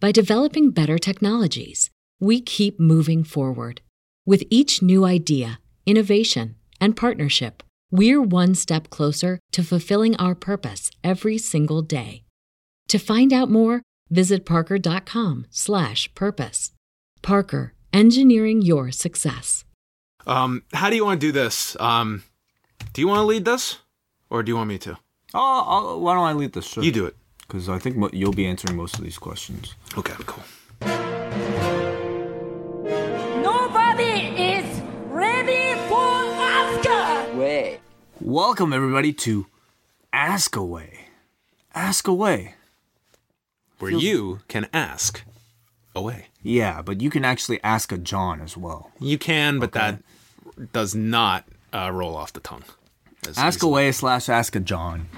by developing better technologies. We keep moving forward. With each new idea, innovation, and partnership, we're one step closer to fulfilling our purpose every single day. To find out more, visit parker.com/purpose. Parker, engineering your success. Um, how do you want to do this? Um, do you want to lead this, or do you want me to? Oh, I'll, why don't I lead this show? You do it. Because I think you'll be answering most of these questions. Okay, cool. Nobody is ready for Oscar. Wait. Welcome, everybody, to Ask Away. Ask Away. Where you can ask away. Yeah, but you can actually ask a John as well. You can, but that does not uh, roll off the tongue. as Ask easily. Away slash Ask a John,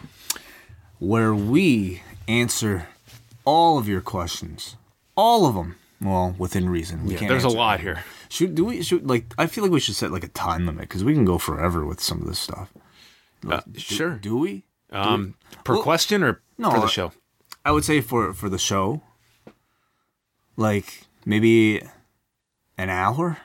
where we answer all of your questions. All of them. Well, within reason. We Yeah, can't there's a lot here. Should do we should like? I feel like we should set like a time limit because we can go forever with some of this stuff. Uh, Do- sure. Do we? Um, per Well, question or no, for the show? I would say for for the show, like maybe an hour.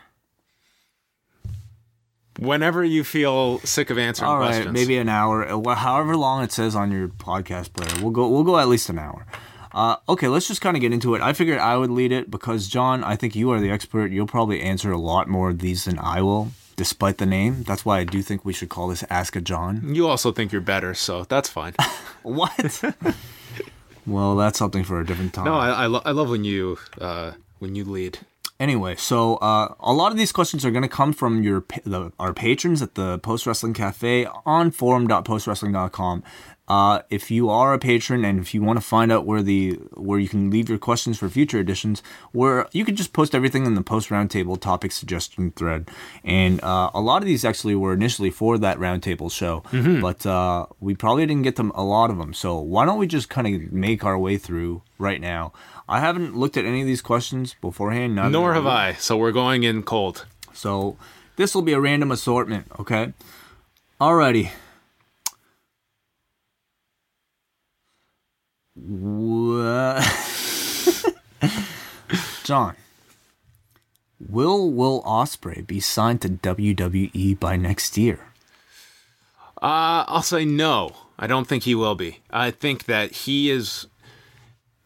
Whenever you feel sick of answering All right, questions. maybe an hour. However long it says on your podcast player, we'll go. We'll go at least an hour. Uh, okay, let's just kind of get into it. I figured I would lead it because John, I think you are the expert. You'll probably answer a lot more of these than I will, despite the name. That's why I do think we should call this Ask a John. You also think you're better, so that's fine. What? well, that's something for a different time. no, I I, lo- I love when you uh, when you lead. Anyway, so uh, a lot of these questions are going to come from your the, our patrons at the Post Wrestling Cafe on forum.postwrestling.com. Uh, if you are a patron and if you want to find out where the where you can leave your questions for future editions, where you can just post everything in the post roundtable topic suggestion thread. And uh, a lot of these actually were initially for that roundtable show, but uh, we probably didn't get them a lot of them. So why don't we just kind of make our way through right now? I haven't looked at any of these questions beforehand. Nor have. I. So we're going in cold. So this will be a random assortment, okay? Alrighty. John, will Will Ospreay be signed to WWE by next year? Uh, I'll say no. I don't think he will be. I think that he is.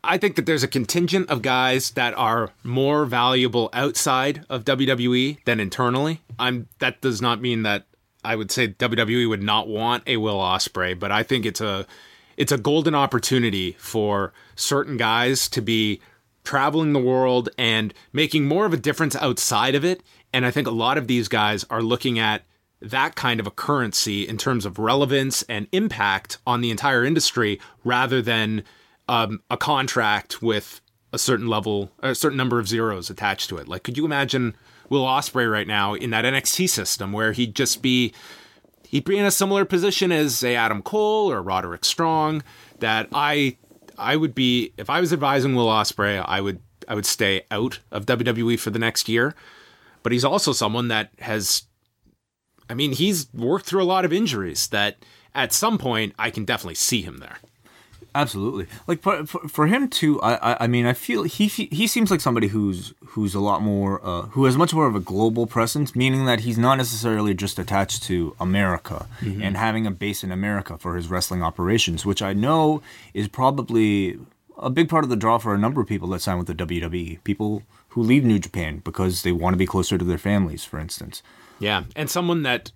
I think that there's a contingent of guys that are more valuable outside of WWE than internally. I'm. That does not mean that I would say WWE would not want a Will Ospreay, but I think it's a it's a golden opportunity for certain guys to be traveling the world and making more of a difference outside of it. And I think a lot of these guys are looking at that kind of a currency in terms of relevance and impact on the entire industry rather than um, a contract with a certain level, a certain number of zeros attached to it. Like, could you imagine Will Ospreay right now in that NXT system where he'd just be he'd be in a similar position as say Adam Cole or Roderick Strong. That I I would be if I was advising Will Ospreay, I would I would stay out of WWE for the next year. But he's also someone that has I mean, he's worked through a lot of injuries that at some point I can definitely see him there. Absolutely. Like for, for, him too, I, I I mean I feel he he seems like somebody who's who's a lot more uh, who has much more of a global presence, meaning that he's not necessarily just attached to America and having a base in America for his wrestling operations, which I know is probably a big part of the draw for a number of people that sign with the WWE. People who leave New Japan because they want to be closer to their families, for instance. Yeah, and someone that,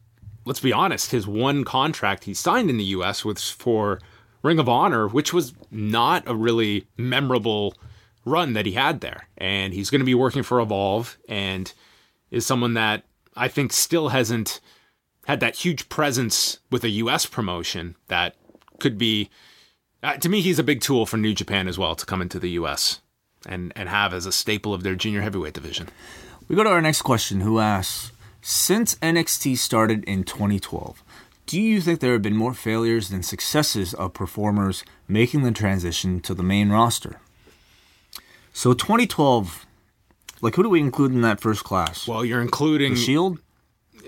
let's be honest, his one contract he signed in the U.S. was for Ring of Honor, which was not a really memorable run that he had there. And he's going to be working for Evolve and is someone that I think still hasn't had that huge presence with a U.S. promotion that could be. Uh, to me, he's a big tool for New Japan as well to come into the U.S. and and have as a staple of their junior heavyweight division. We go to our next question, who asks Since NXT started in 2012, do you think there have been more failures than successes of performers making the transition to the main roster? So 2012, like who do we include in that first class? Well, you're including the Shield.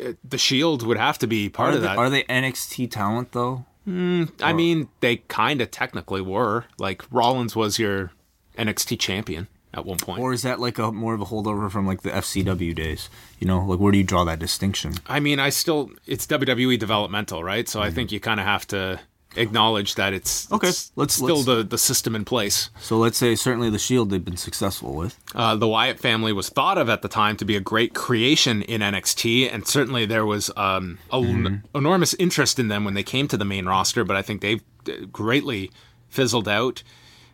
Uh, the Shield would have to be part are of they, that. Are they NXT talent though? Hmm, I mean, they kind of technically were. Like Rollins was your NXT champion at one point. Or is that like a more of a holdover from like the FCW days? You know, like where do you draw that distinction? I mean, I still it's WWE developmental, right? So I think you kind of have to acknowledge that it's Mm-hmm. Okay, it's let's- still let's- the the system in place. So let's say certainly the Shield they've been successful with. Uh, the Wyatt family was thought of at the time to be a great creation in NXT, and certainly there was um, a Mm-hmm. enormous interest in them when they came to the main roster. But I think they've uh, greatly fizzled out.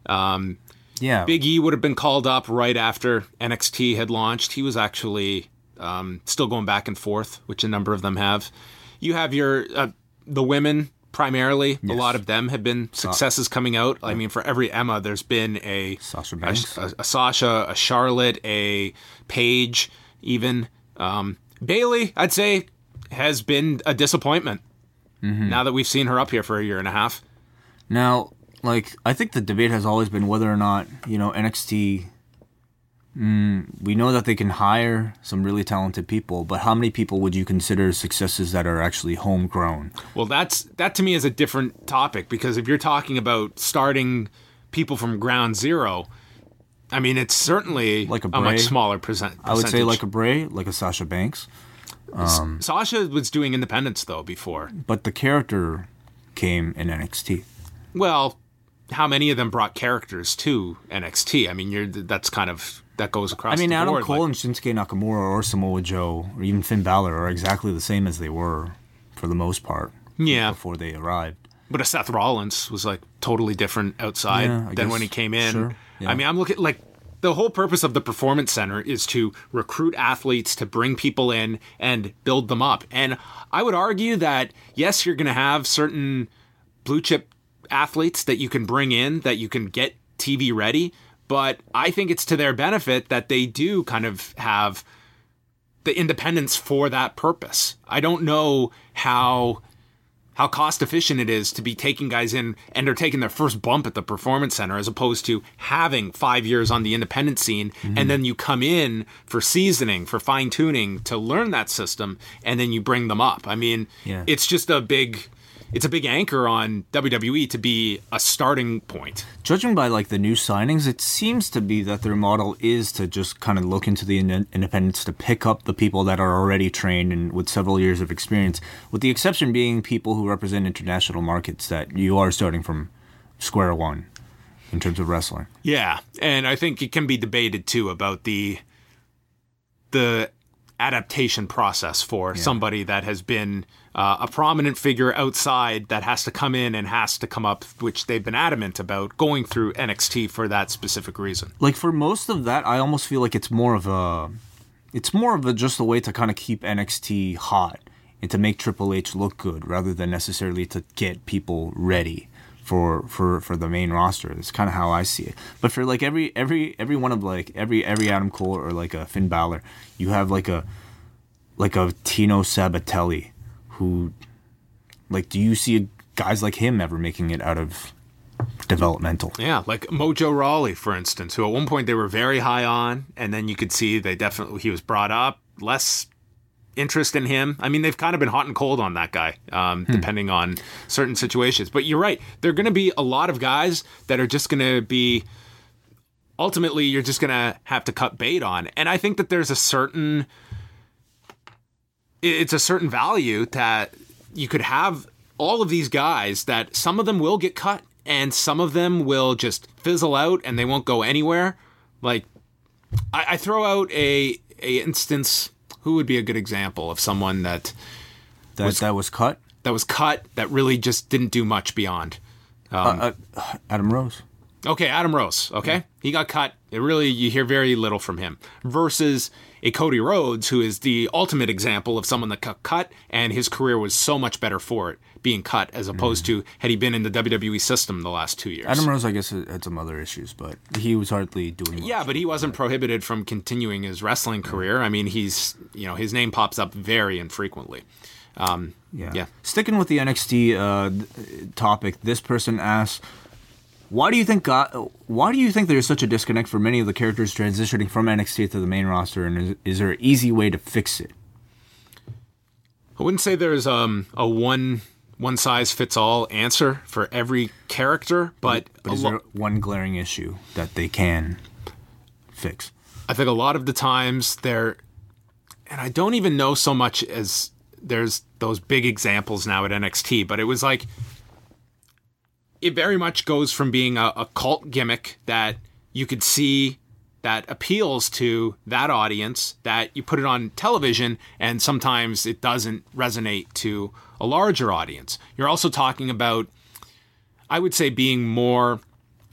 Um, Yeah, Big E would have been called up right after NXT had launched. He was actually um, still going back and forth, which a number of them have. You have your uh, the women primarily. A lot of them have been successes coming out. I mean, for every Emma, there's been a Sasha a, Banks. a, a Sasha, a Charlotte, a Paige, even um, Bayley. I'd say has been a disappointment. Mm-hmm. Now that we've seen her up here for a year and a half. Now, like, I think the debate has always been whether or not, you know, NXT. Mm, we know that they can hire some really talented people, but how many people would you consider successes that are actually homegrown? Well, that's that to me is a different topic because if you're talking about starting people from ground zero, I mean it's certainly Like a a much smaller percent. I would say like a Bray, like a Sasha Banks, Sasha was doing independence though before. but the character came in NXT. Well, how many of them brought characters to NXT? I mean, you're that's kind of that goes across. I mean, Adam board. Cole like- and Shinsuke Nakamura or Samoa Joe or even Finn Balor are exactly the same as they were for the most part yeah, before they arrived. but a Seth Rollins was like totally different outside Yeah, than when he came in. Sure, yeah. I mean, I'm looking like the whole purpose of the performance center is to recruit athletes to bring people in and build them up. And I would argue that yes, you're going to have certain blue chip athletes that you can bring in that you can get TV ready, but I think it's to their benefit that they do kind of have the independence for that purpose. I don't know how how cost efficient it is to be taking guys in and they're taking their first bump at the performance center as opposed to having five years on the independent scene mm-hmm. and then you come in for seasoning for fine tuning to learn that system and then you bring them up i mean Yeah. it's just a big it's a big anchor on wwe to be a starting point Judging by like the new signings, it seems to be that their model is to just kind of look into the in- independents to pick up the people that are already trained and with several years of experience, with the exception being people who represent international markets that you are starting from square one in terms of wrestling. Yeah, and I think it can be debated too about the the adaptation process for somebody that has been uh, a prominent figure outside that has to come in and has to come up, which they've been adamant about going through NXT for that specific reason. Like for most of that, I almost feel like it's more of a, it's more of a just a way to kind of keep NXT hot and to make Triple H look good rather than necessarily to get people ready for for for the main roster. It's kind of how I see it. But for like every every every one of like every every Adam Cole or like a Finn Balor, you have like a like a Tino Sabbatelli who like do you see guys like him ever making it out of developmental? Yeah, like Mojo Rawley, for instance, who at one point they were very high on, and then you could see they definitely he was brought up less interest in him. I mean, they've kind of been hot and cold on that guy, um, depending on certain situations. But you're right, there are going to be a lot of guys that are just going to be. Ultimately, you're just going to have to cut bait on, and I think that there's a certain. It's a certain value that you could have all of these guys that some of them will get cut and some of them will just fizzle out and they won't go anywhere. Like I, I throw out a a instance. Who would be a good example of someone that That Was- that was cut. that was cut that really just didn't do much beyond? uh, Adam Rose. Okay, Adam Rose. Okay, he got cut. It really you hear very little from him. Versus a Cody Rhodes, who is the ultimate example of someone that got cut, and his career was so much better for it being cut as opposed to had he been in the WWE system the last two years. Adam Rose, I guess, had some other issues, but he was hardly doing. Much. Yeah, but he wasn't prohibited from continuing his wrestling career. I mean, he's you know his name pops up very infrequently. Um, Yeah. Yeah. Sticking with the NXT uh, topic, this person asks, "Why do you think God, Why do you think there's such a disconnect for many of the characters transitioning from NXT to the main roster? And is, is there an easy way to fix it?" I wouldn't say there's um, a one one size fits all answer for every character, but, But is lo- there one glaring issue that they can fix? I think a lot of the times they're, and I don't even know so much as there's those big examples now at NXT, but it was like, it very much goes from being a, a cult gimmick that you could see that appeals to that audience that you put it on television and sometimes it doesn't resonate to a larger audience. You're also talking about, I would say, being more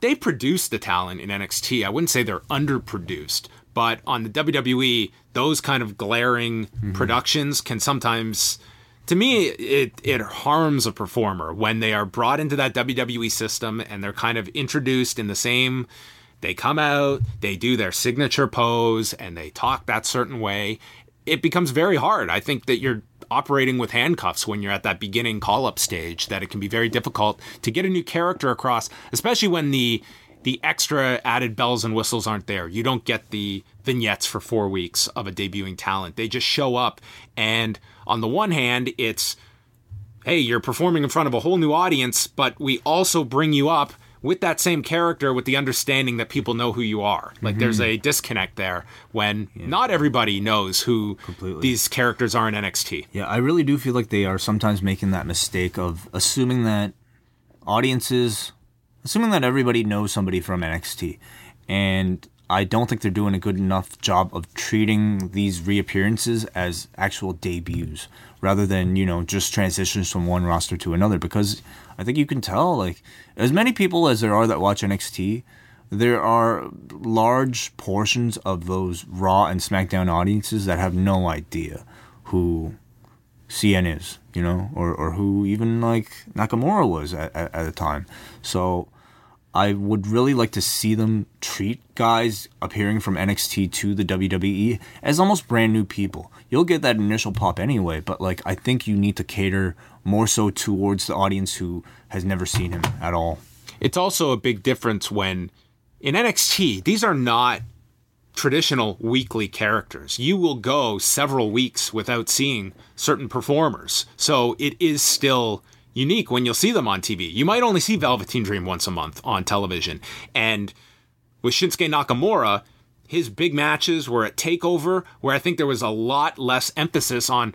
they produce the talent in NXT. I wouldn't say they're underproduced, but on the WWE, those kind of glaring mm-hmm. productions can sometimes to me it it harms a performer when they are brought into that WWE system and they're kind of introduced in the same they come out, they do their signature pose and they talk that certain way. It becomes very hard. I think that you're operating with handcuffs when you're at that beginning call up stage that it can be very difficult to get a new character across, especially when the the extra added bells and whistles aren't there. You don't get the vignettes for 4 weeks of a debuting talent. They just show up and on the one hand, it's hey, you're performing in front of a whole new audience, but we also bring you up with that same character with the understanding that people know who you are. Like mm-hmm. there's a disconnect there when not everybody knows who Completely. these characters are in NXT. Yeah, I really do feel like they are sometimes making that mistake of assuming that audiences, assuming that everybody knows somebody from NXT. And I don't think they're doing a good enough job of treating these reappearances as actual debuts rather than, you know, just transitions from one roster to another. Because I think you can tell, like, as many people as there are that watch NXT, there are large portions of those Raw and SmackDown audiences that have no idea who CN is, you know, or, or who even like Nakamura was at, at, at the time. So I would really like to see them treat guys appearing from NXT to the WWE as almost brand new people. You'll get that initial pop anyway, but like I think you need to cater more so towards the audience who has never seen him at all. It's also a big difference when in NXT, these are not traditional weekly characters. You will go several weeks without seeing certain performers. So it is still unique when you'll see them on TV. You might only see Velveteen Dream once a month on television. And with Shinsuke Nakamura, his big matches were at TakeOver, where I think there was a lot less emphasis on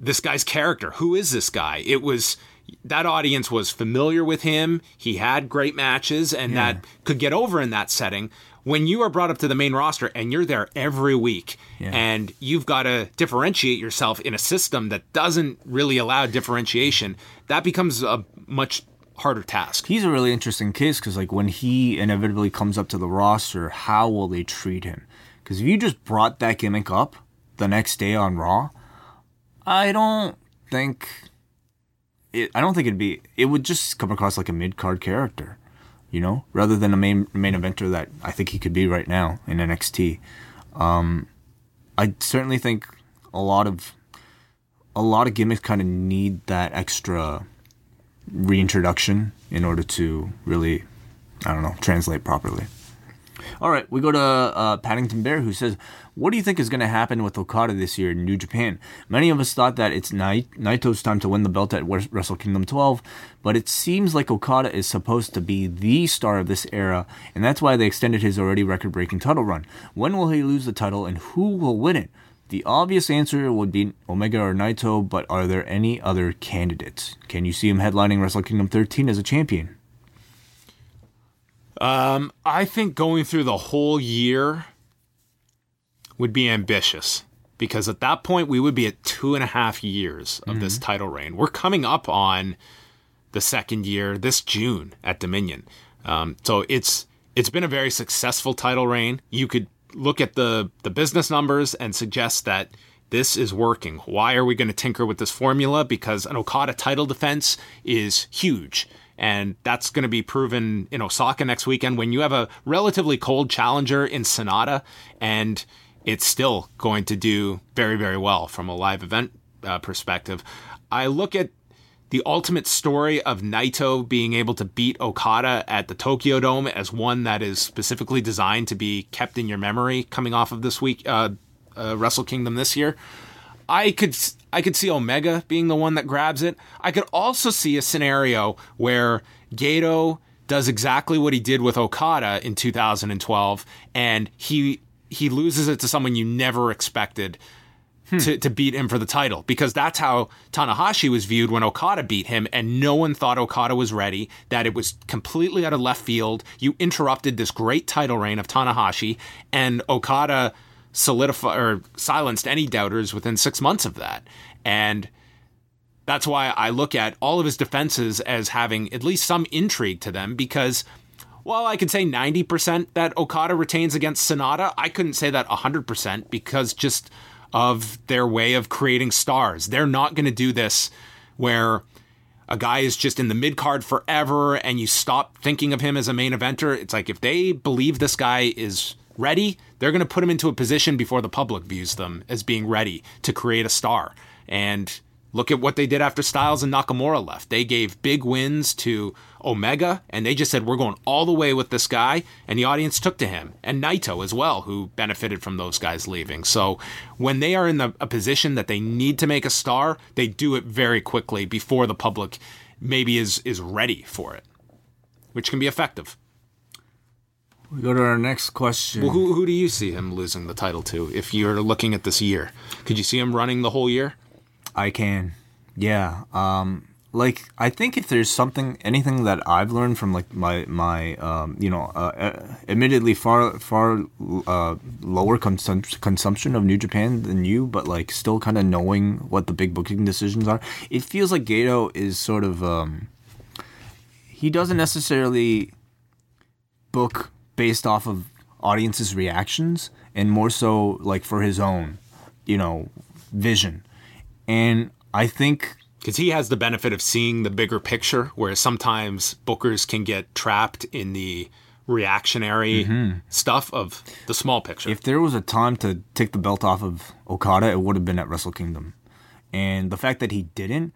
this guy's character. Who is this guy? It was that audience was familiar with him. He had great matches and that could get over in that setting. When you are brought up to the main roster and you're there every week and you've got to differentiate yourself in a system that doesn't really allow differentiation, that becomes a much harder task. He's a really interesting case because, like, when he inevitably comes up to the roster, how will they treat him? Because if you just brought that gimmick up the next day on Raw, I don't think it. I don't think it'd be. It would just come across like a mid card character, you know, rather than a main main eventer that I think he could be right now in NXT. Um, I certainly think a lot of a lot of gimmicks kind of need that extra reintroduction in order to really, I don't know, translate properly. All right, we go to uh, Paddington Bear, who says, "What do you think is going to happen with Okada this year in New Japan? Many of us thought that it's Naito's time to win the belt at Wrestle Kingdom 12, but it seems like Okada is supposed to be the star of this era, and that's why they extended his already record-breaking title run. When will he lose the title, and who will win it?" The obvious answer would be Omega or Naito, but are there any other candidates? Can you see him headlining Wrestle Kingdom 13 as a champion? I think going through the whole year would be ambitious because at that point we would be at two and a half years of this title reign. We're coming up on the second year this June at Dominion. Um, so it's it's been a very successful title reign. You could look at the the business numbers and suggest that this is working. Why are we going to tinker with this formula? Because an Okada title defense is huge. And that's going to be proven in Osaka next weekend when you have a relatively cold challenger in Sanada, and it's still going to do very, very well from a live event uh, perspective. I look at the ultimate story of Naito being able to beat Okada at the Tokyo Dome as one that is specifically designed to be kept in your memory coming off of this week, uh, uh, Wrestle Kingdom this year. I could I could see Omega being the one that grabs it. I could also see a scenario where Gedo does exactly what he did with Okada in 2012, and he he loses it to someone you never expected hmm. to, to beat him for the title because that's how Tanahashi was viewed when Okada beat him, and no one thought Okada was ready, that it was completely out of left field. You interrupted this great title reign of Tanahashi, and Okada solidified or silenced any doubters within six months of that. And that's why I look at all of his defenses as having at least some intrigue to them because well, I could say 90% that Okada retains against Sanada. I couldn't say that 100% because just of their way of creating stars. They're not going to do this where a guy is just in the mid card forever and you stop thinking of him as a main eventer. It's like if they believe this guy is ready, they're going to put him into a position before the public views them as being ready to create a star. And look at what they did after Styles and Nakamura left. They gave big wins to Omega and they just said, We're going all the way with this guy. And the audience took to him. And Naito as well, who benefited from those guys leaving. So when they are in the, a position that they need to make a star, they do it very quickly before the public maybe is, is ready for it, which can be effective. We go to our next question. Well, who, who do you see him losing the title to if you're looking at this year? Could you see him running the whole year? I can. Yeah. Um like I think if there's something anything that I've learned from like my my um you know uh, uh, admittedly far far uh lower consum- consumption of New Japan than you but like still kind of knowing what the big booking decisions are it feels like Gedo is sort of um he doesn't necessarily book based off of audiences reactions and more so like for his own you know vision and I think because he has the benefit of seeing the bigger picture, whereas sometimes bookers can get trapped in the reactionary stuff of the small picture. if there was a time to take the belt off of Okada, it would have been at Wrestle Kingdom. And the fact that he didn't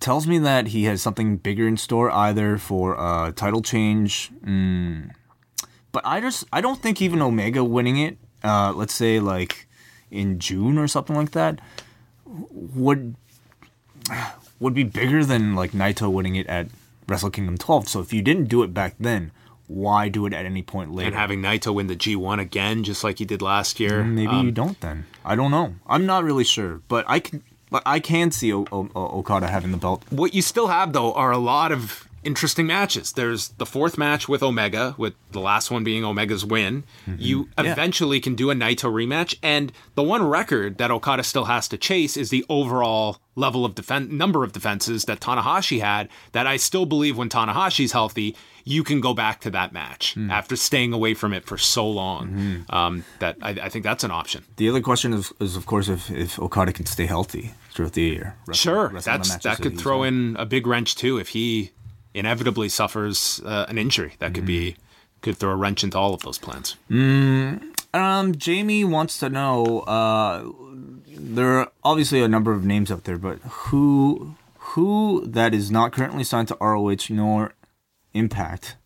tells me that he has something bigger in store, either for a title change. Mm, but I just I don't think even Omega winning it, uh, let's say like in June or something like that, would would be bigger than like Naito winning it at Wrestle Kingdom 12. So if you didn't do it back then, why do it at any point later? and having Naito win the G1 again, just like he did last year. Maybe Um, you don't then. I don't know. I'm not really sure, but I can. But I can see o- o- O- Okada having the belt. What you still have though are a lot of interesting matches. There's the fourth match with Omega, with the last one being Omega's win. Mm-hmm. You eventually can do a Naito rematch, and the one record that Okada still has to chase is the overall level of defense, number of defenses that Tanahashi had. That I still believe when Tanahashi's healthy, you can go back to that match mm. after staying away from it for so long. Mm-hmm. Um, that I, I think that's an option. The other question is, is of course, if, if Okada can stay healthy throughout the year. Wrestle- Sure, wrestle that's that could throw in a big wrench too if he inevitably suffers uh, an injury. That could be could throw a wrench into all of those plans. Um, Jamie wants to know. Uh, there are obviously a number of names up there, but who who that is not currently signed to ROH nor Impact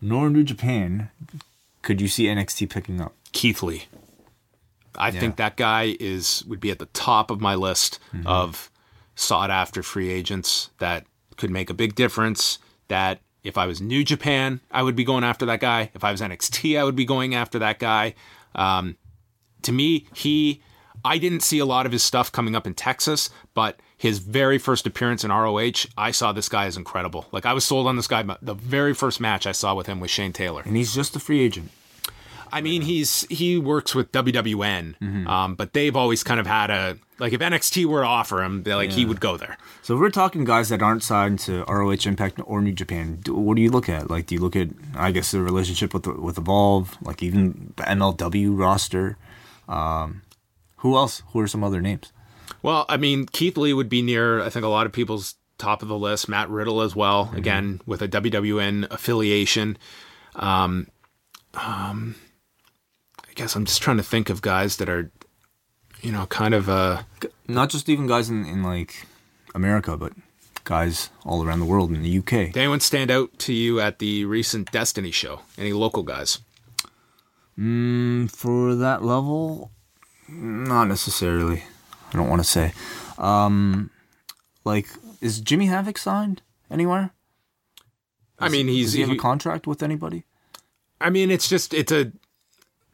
nor New Japan could you see NXT picking up? Keith Lee. I think that guy is would be at the top of my list of sought after free agents that could make a big difference. That if I was New Japan, I would be going after that guy. If I was NXT, I would be going after that guy. Um, to me, he I didn't see a lot of his stuff coming up in Texas, but his very first appearance in ROH, I saw this guy as incredible. Like I was sold on this guy. The very first match I saw with him was Shane Taylor. And he's just a free agent. I mean, he's he works with WWN, um, but they've always kind of had a like if NXT were to offer him, like he would go there. So if we're talking guys that aren't signed to ROH Impact or New Japan, do, what do you look at? Like, do you look at, I guess, the relationship with with Evolve, like even the MLW roster? Um, who else? Who are some other names? Well, I mean, Keith Lee would be near, I think, a lot of people's top of the list. Matt Riddle as well, again, with a WWN affiliation. Um, um, I guess I'm just trying to think of guys that are, you know, kind of, uh, Not just even guys in, in like America, but guys all around the world in the UK. did anyone stand out to you at the recent Destiny show? Any local guys? Mm, for that level, not necessarily. I don't want to say. Um, like, is Jimmy Havoc signed anywhere? I mean, he's, Does he have he- a contract with anybody? I mean, it's just, it's a,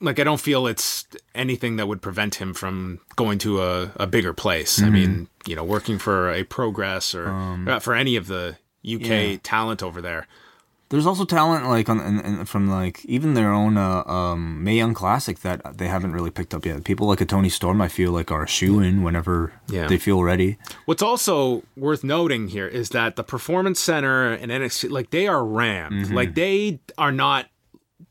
like, I don't feel it's anything that would prevent him from going to a, a bigger place. I mean, you know, working for a Progress or uh, for any of the UK yeah. talent over there. There's also talent like on in, in, from like even their own uh, um, Mae Young Classic that they haven't really picked up yet. People like a Toni Storm, I feel like are shoe in whenever Yeah. they feel ready. What's also worth noting here is that the Performance Center and NXT, like, they are rammed. Like, they are not,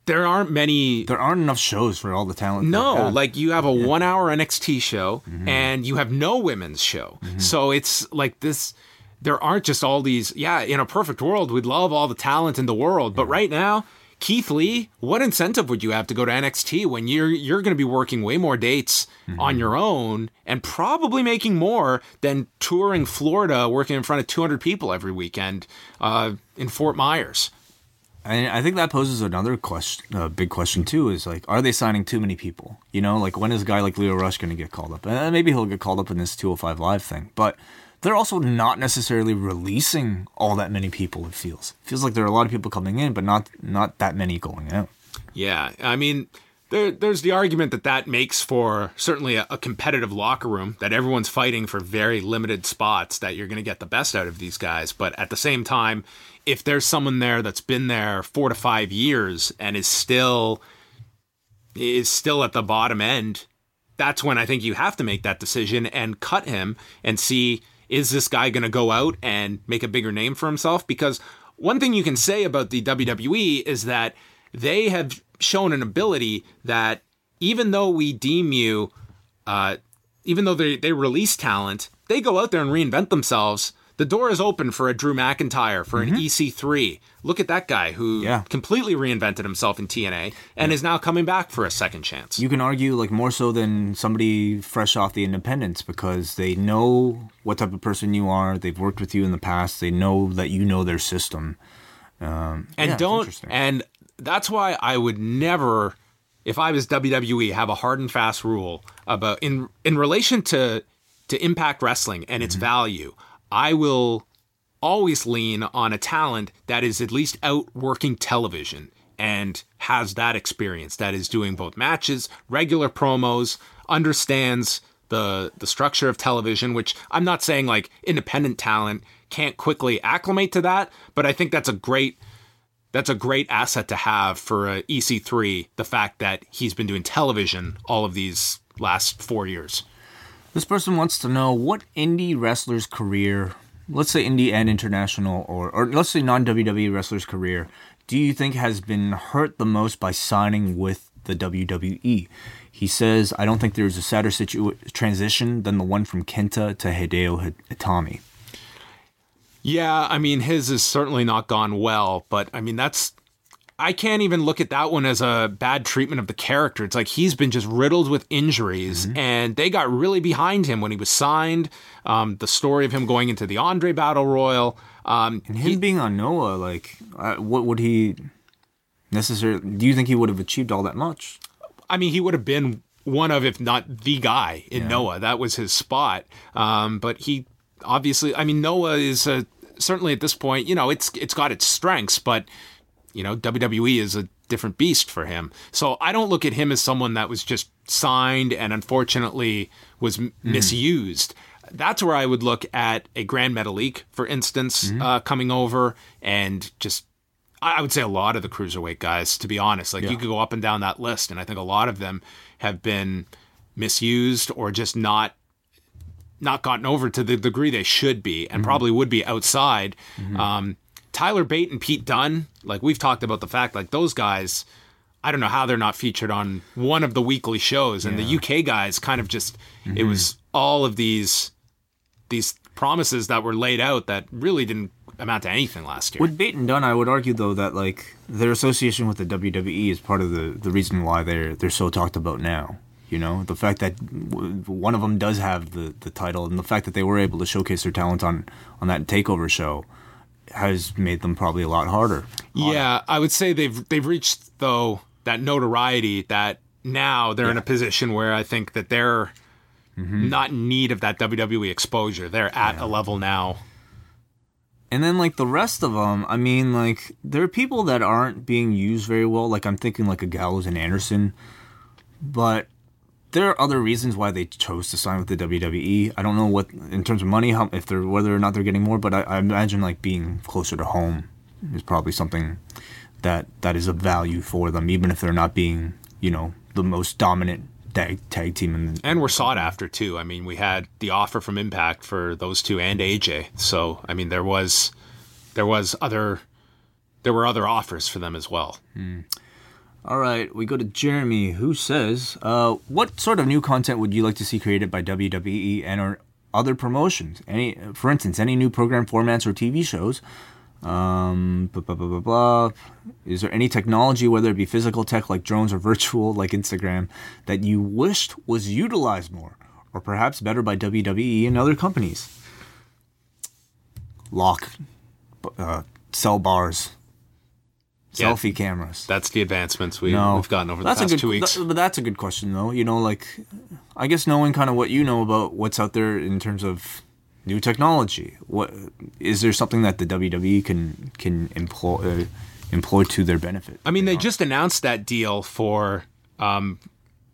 there aren't many. There aren't enough shows for all the talent. No, have. like you have a one hour NXT show mm-hmm. and you have no women's show. Mm-hmm. So it's like this there aren't just all these yeah, in a perfect world we'd love all the talent in the world, but right now Keith Lee, what incentive would you have to go to NXT when you're you're going to be working way more dates mm-hmm. on your own and probably making more than touring Florida working in front of 200 people every weekend uh, in Fort Myers. And I think that poses another question, uh, big question too. Is like, are they signing too many people? You know, like when is a guy like Lio Rush going to get called up? And maybe he'll get called up in this 205 live thing, but they're also not necessarily releasing all that many people. It feels it feels like there are a lot of people coming in, but not not that many going out. Yeah, I mean, there, there's the argument that that makes for certainly a, a competitive locker room that everyone's fighting for very limited spots that you're going to get the best out of these guys. But at the same time, if there's someone there that's been there four to five years and is still is still at the bottom end, that's when I think you have to make that decision and cut him and see is this guy going to go out and make a bigger name for himself? Because one thing you can say about the WWE is that they have shown an ability that even though we deem you, uh, even though they, they release talent, they go out there and reinvent themselves. The door is open for a Drew McIntyre, for an EC3. Look at that guy who Yeah. completely reinvented himself in TNA and is now coming back for a second chance. You can argue like more so than somebody fresh off the independence because they know what type of person you are. They've worked with you in the past. They know that you know their system. Um, and yeah, don't and that's why I would never if I was WWE have a hard and fast rule about in in relation to to impact wrestling and Mm-hmm. its value I will always lean on a talent that is at least out working television and has that experience that is doing both matches regular promos understands the the structure of television which I'm not saying like independent talent can't quickly acclimate to that but I think that's a great that's a great asset to have for uh, a EC3. The fact that he's been doing television all of these last four years. This person wants to know what indie wrestler's career, let's say indie and international, or, or let's say non WWE wrestler's career, do you think has been hurt the most by signing with the WWE? He says, I don't think there's a sadder situ- transition than the one from Kenta to Hideo Itami. Yeah, I mean his has certainly not gone well, but I mean that's I can't even look at that one as a bad treatment of the character. It's like he's been just riddled with injuries, and they got really behind him when he was signed. Um, the story of him going into the Andre Battle Royal. Um, And him being on Noah, like, uh, what would he necessarily, do you think he would have achieved all that much? I mean, he would have been one of, if not the guy in Noah. That was his spot. Um, but he obviously, I mean, Noah is a, certainly at this point, you know, it's it's got its strengths, but you know, WWE is a different beast for him. So I don't look at him as someone that was just signed and unfortunately was m- misused. That's where I would look at a Grand Metalik, for instance, uh, coming over and just I I would say a lot of the cruiserweight guys, to be honest. Like Yeah. you could go up and down that list, and I think a lot of them have been misused or just not not gotten over to the degree they should be, Mm-hmm. and probably would be outside. Um, Tyler Bate and Pete Dunn, like we've talked about the fact, like those guys. I don't know how they're not featured on one of the weekly shows, and the UK guys kind of just it Mm-hmm. was all of these these promises that were laid out that really didn't amount to anything last year. With Bate and Dunn, I would argue though that like their association with the WWE is part of the the reason why they're they're so talked about now. You know, the fact that w- one of them does have the the title, and the fact that they were able to showcase their talent on on that Takeover show has made them probably a lot harder. Yeah, I would say they've they've reached though that notoriety that now they're in a position where I think that they're mm-hmm. not in need of that WWE exposure. They're at a level now. And then like the rest of them, I mean, like there are people that aren't being used very well. Like I'm thinking like a Gallows and Anderson, but there are other reasons why they chose to sign with the WWE. I don't know what in terms of money, how if they're whether or not they're getting more, but I, I imagine like being closer to home is probably something that that is of value for them, even if they're not being you know the most dominant tag tag team in the, And we're sought after too. I mean, we had the offer from Impact for those two and AJ. So I mean, there was there was other there were other offers for them as well. Hmm. All right, we go to Jeremy, who says, uh, "What sort of new content would you like to see created by WWE and or other promotions? Any, for instance, any new program formats or TV shows? Um, blah, blah, blah, blah, blah. Is there any technology, whether it be physical tech like drones or virtual like Instagram, that you wished was utilized more, or perhaps better by WWE and other companies? Lock, uh, cell bars, Yeah. selfie cameras." That's the advancements we, No, we've gotten over the that's past a good, two weeks. that- but that's a good question, though. You know, like I guess knowing kind of what you know about what's out there in terms of new technology. What is there something that the WWE can can employ uh, employ to their benefit? I mean, they just announced that deal for um,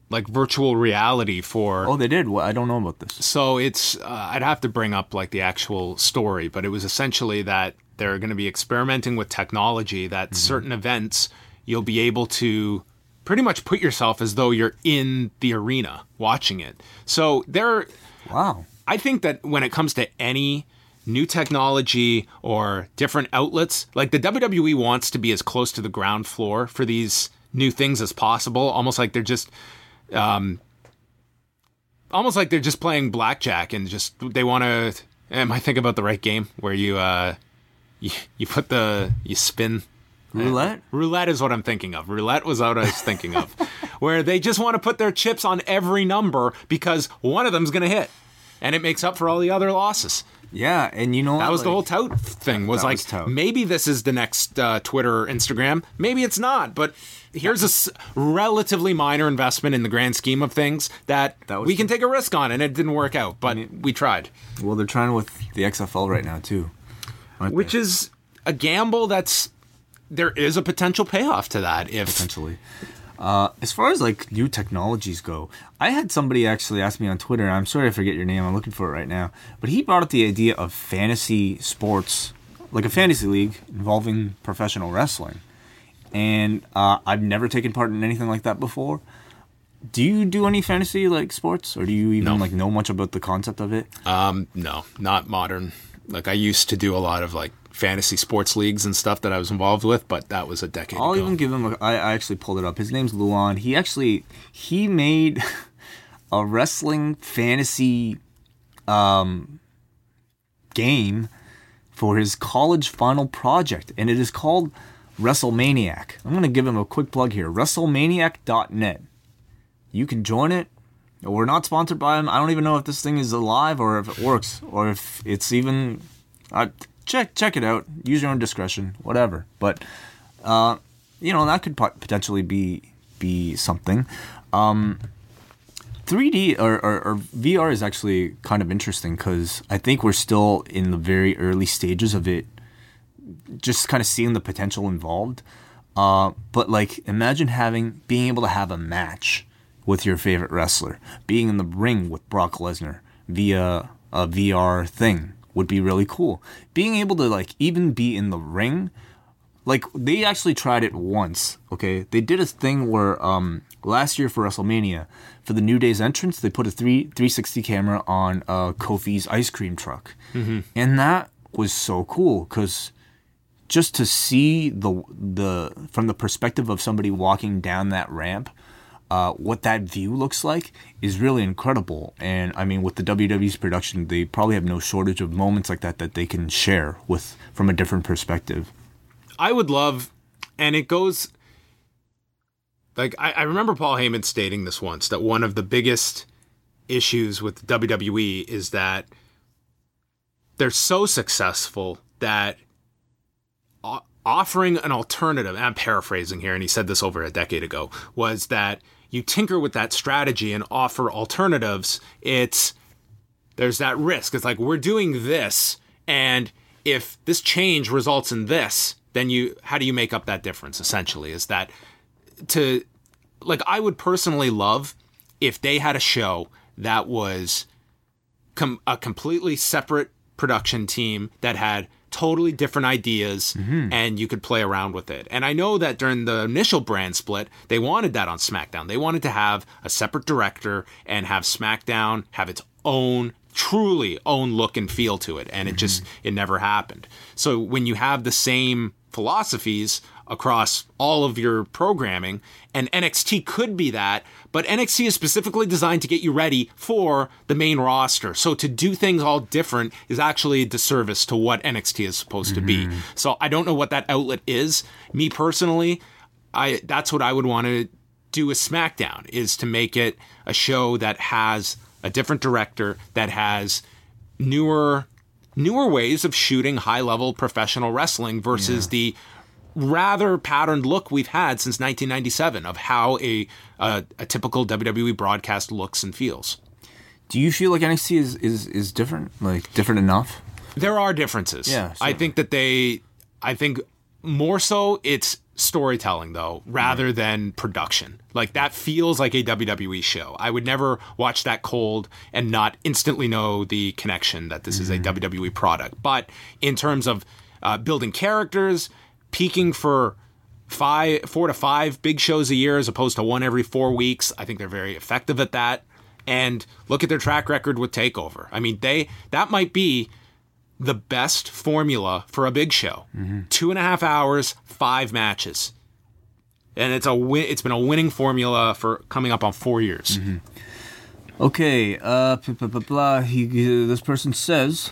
like virtual reality for. oh, they did. Well, I don't know about this. So it's uh, I'd have to bring up like the actual story, but it was essentially that they're going to be experimenting with technology that Mm-hmm. certain events you'll be able to pretty much put yourself as though you're in the arena watching it. So there Wow. I think that when it comes to any new technology or different outlets, like the WWE wants to be as close to the ground floor for these new things as possible, almost like they're just um almost like they're just playing blackjack and just they want to am I thinking about the right game where you uh you, you put the you spin Roulette. Roulette is what I'm thinking of. Roulette was what I was thinking of, where they just want to put their chips on every number because one of them's going to hit, and it makes up for all the other losses. Yeah, and you know That what, was the whole tout thing. Was like was tout. maybe this is the next uh, Twitter or Instagram. Maybe it's not. But here's a s- relatively minor investment in the grand scheme of things that, That we can take a risk on, and it didn't work out. But we tried, Well, they're trying with the XFL right now too. Aren't which they? is a gamble. That's there is a potential payoff to that if potentially. Uh, as far as like new technologies go, I had somebody actually ask me on Twitter. I'm sorry I forget your name. I'm looking for it right now. But he brought up the idea of fantasy sports, like a fantasy league involving professional wrestling. And uh, I've never taken part in anything like that before. Do you do any fantasy like sports, or do you even No. like know much about the concept of it? Um, no, not modern. Like I used to do a lot of like fantasy sports leagues and stuff that I was involved with, but that was a decade I'll ago. even give him. A, I, I actually pulled it up. His name's Luan. He actually he made a wrestling fantasy um, game for his college final project, and it is called WrestleManiac. I'm gonna give him a quick plug here. WrestleManiac.net. You can join it. We're not sponsored by them. I don't even know if this thing is alive or if it works or if it's even. Uh, check check it out. Use your own discretion. Whatever. But uh, you know that could potentially be be something. Um, 3D or, or, or VR is actually kind of interesting because I think we're still in the very early stages of it. Just kind of seeing the potential involved. Uh, but like, imagine having being able to have a match with your favorite wrestler, being in the ring with Brock Lesnar via a VR thing would be really cool. Being able to like even be in the ring like they actually tried it once. Okay, they did a thing where um last year for WrestleMania for the New Day's entrance, they put a three 360 camera on uh, Kofi's ice cream truck, and that was so cool because just to see the the from the perspective of somebody walking down that ramp, uh, what that view looks like is really incredible. And I mean, with the WWE's production, they probably have no shortage of moments like that that they can share with from a different perspective. I would love, and it goes like I, I remember Paul Heyman stating this once that one of the biggest issues with WWE is that they're so successful that offering an alternative, I'm paraphrasing here, and he said this over a decade ago, was that you tinker with that strategy and offer alternatives. It's there's that risk. It's like we're doing this, and if this change results in this, then you how do you make up that difference? Essentially, is that to like I would personally love if they had a show that was com- a completely separate production team that had totally different ideas mm-hmm. and you could play around with it. And I know that during the initial brand split, they wanted that on SmackDown. They wanted to have a separate director and have SmackDown have its own truly own look and feel to it and it just mm-hmm. it never happened. So when you have the same philosophies across all of your programming and NXT could be that but NXT is specifically designed to get you ready for the main roster. So to do things all different is actually a disservice to what NXT is supposed to be. Mm-hmm. So I don't know what that outlet is. Me personally I that's what I would want to do with SmackDown is to make it a show that has a different director that has newer newer ways of shooting high level professional wrestling versus the rather patterned look we've had since 1997 of how a, a a typical WWE broadcast looks and feels. Do you feel like NXT is is, is different, like different enough? There are differences. Yeah, I think that they I think more so it's storytelling though rather than production. Like that feels like a WWE show. I would never watch that cold and not instantly know the connection that this is a WWE product. But in terms of uh, building characters, peaking for five, four to five big shows a year as opposed to one every four weeks, I think they're very effective at that. And look at their track record with Takeover. I mean, they that might be the best formula for a big show. Two and a half hours, five matches, and it's a win- it's been a winning formula for coming up on four years. Okay, uh, blah, blah, blah, blah. He, this person says.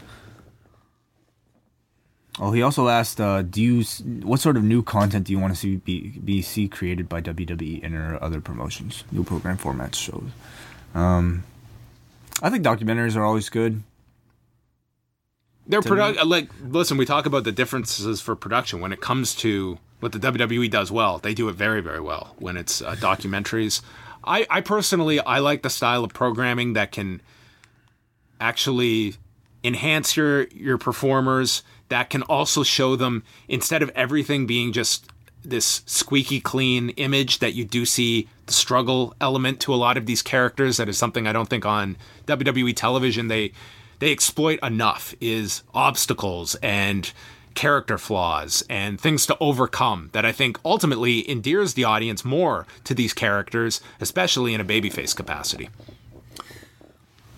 Oh, he also asked, uh, "Do you what sort of new content do you want to see be, be see created by WWE and other promotions, new program formats, shows?" Um, I think documentaries are always good. Their product, like, listen, we talk about the differences for production when it comes to what the WWE does well. They do it very, very well when it's uh, documentaries. I, I personally, I like the style of programming that can actually enhance your your performers. That can also show them instead of everything being just this squeaky clean image that you do see the struggle element to a lot of these characters that is something I don't think on WWE television they they exploit enough is obstacles and character flaws and things to overcome that I think ultimately endears the audience more to these characters, especially in a babyface capacity.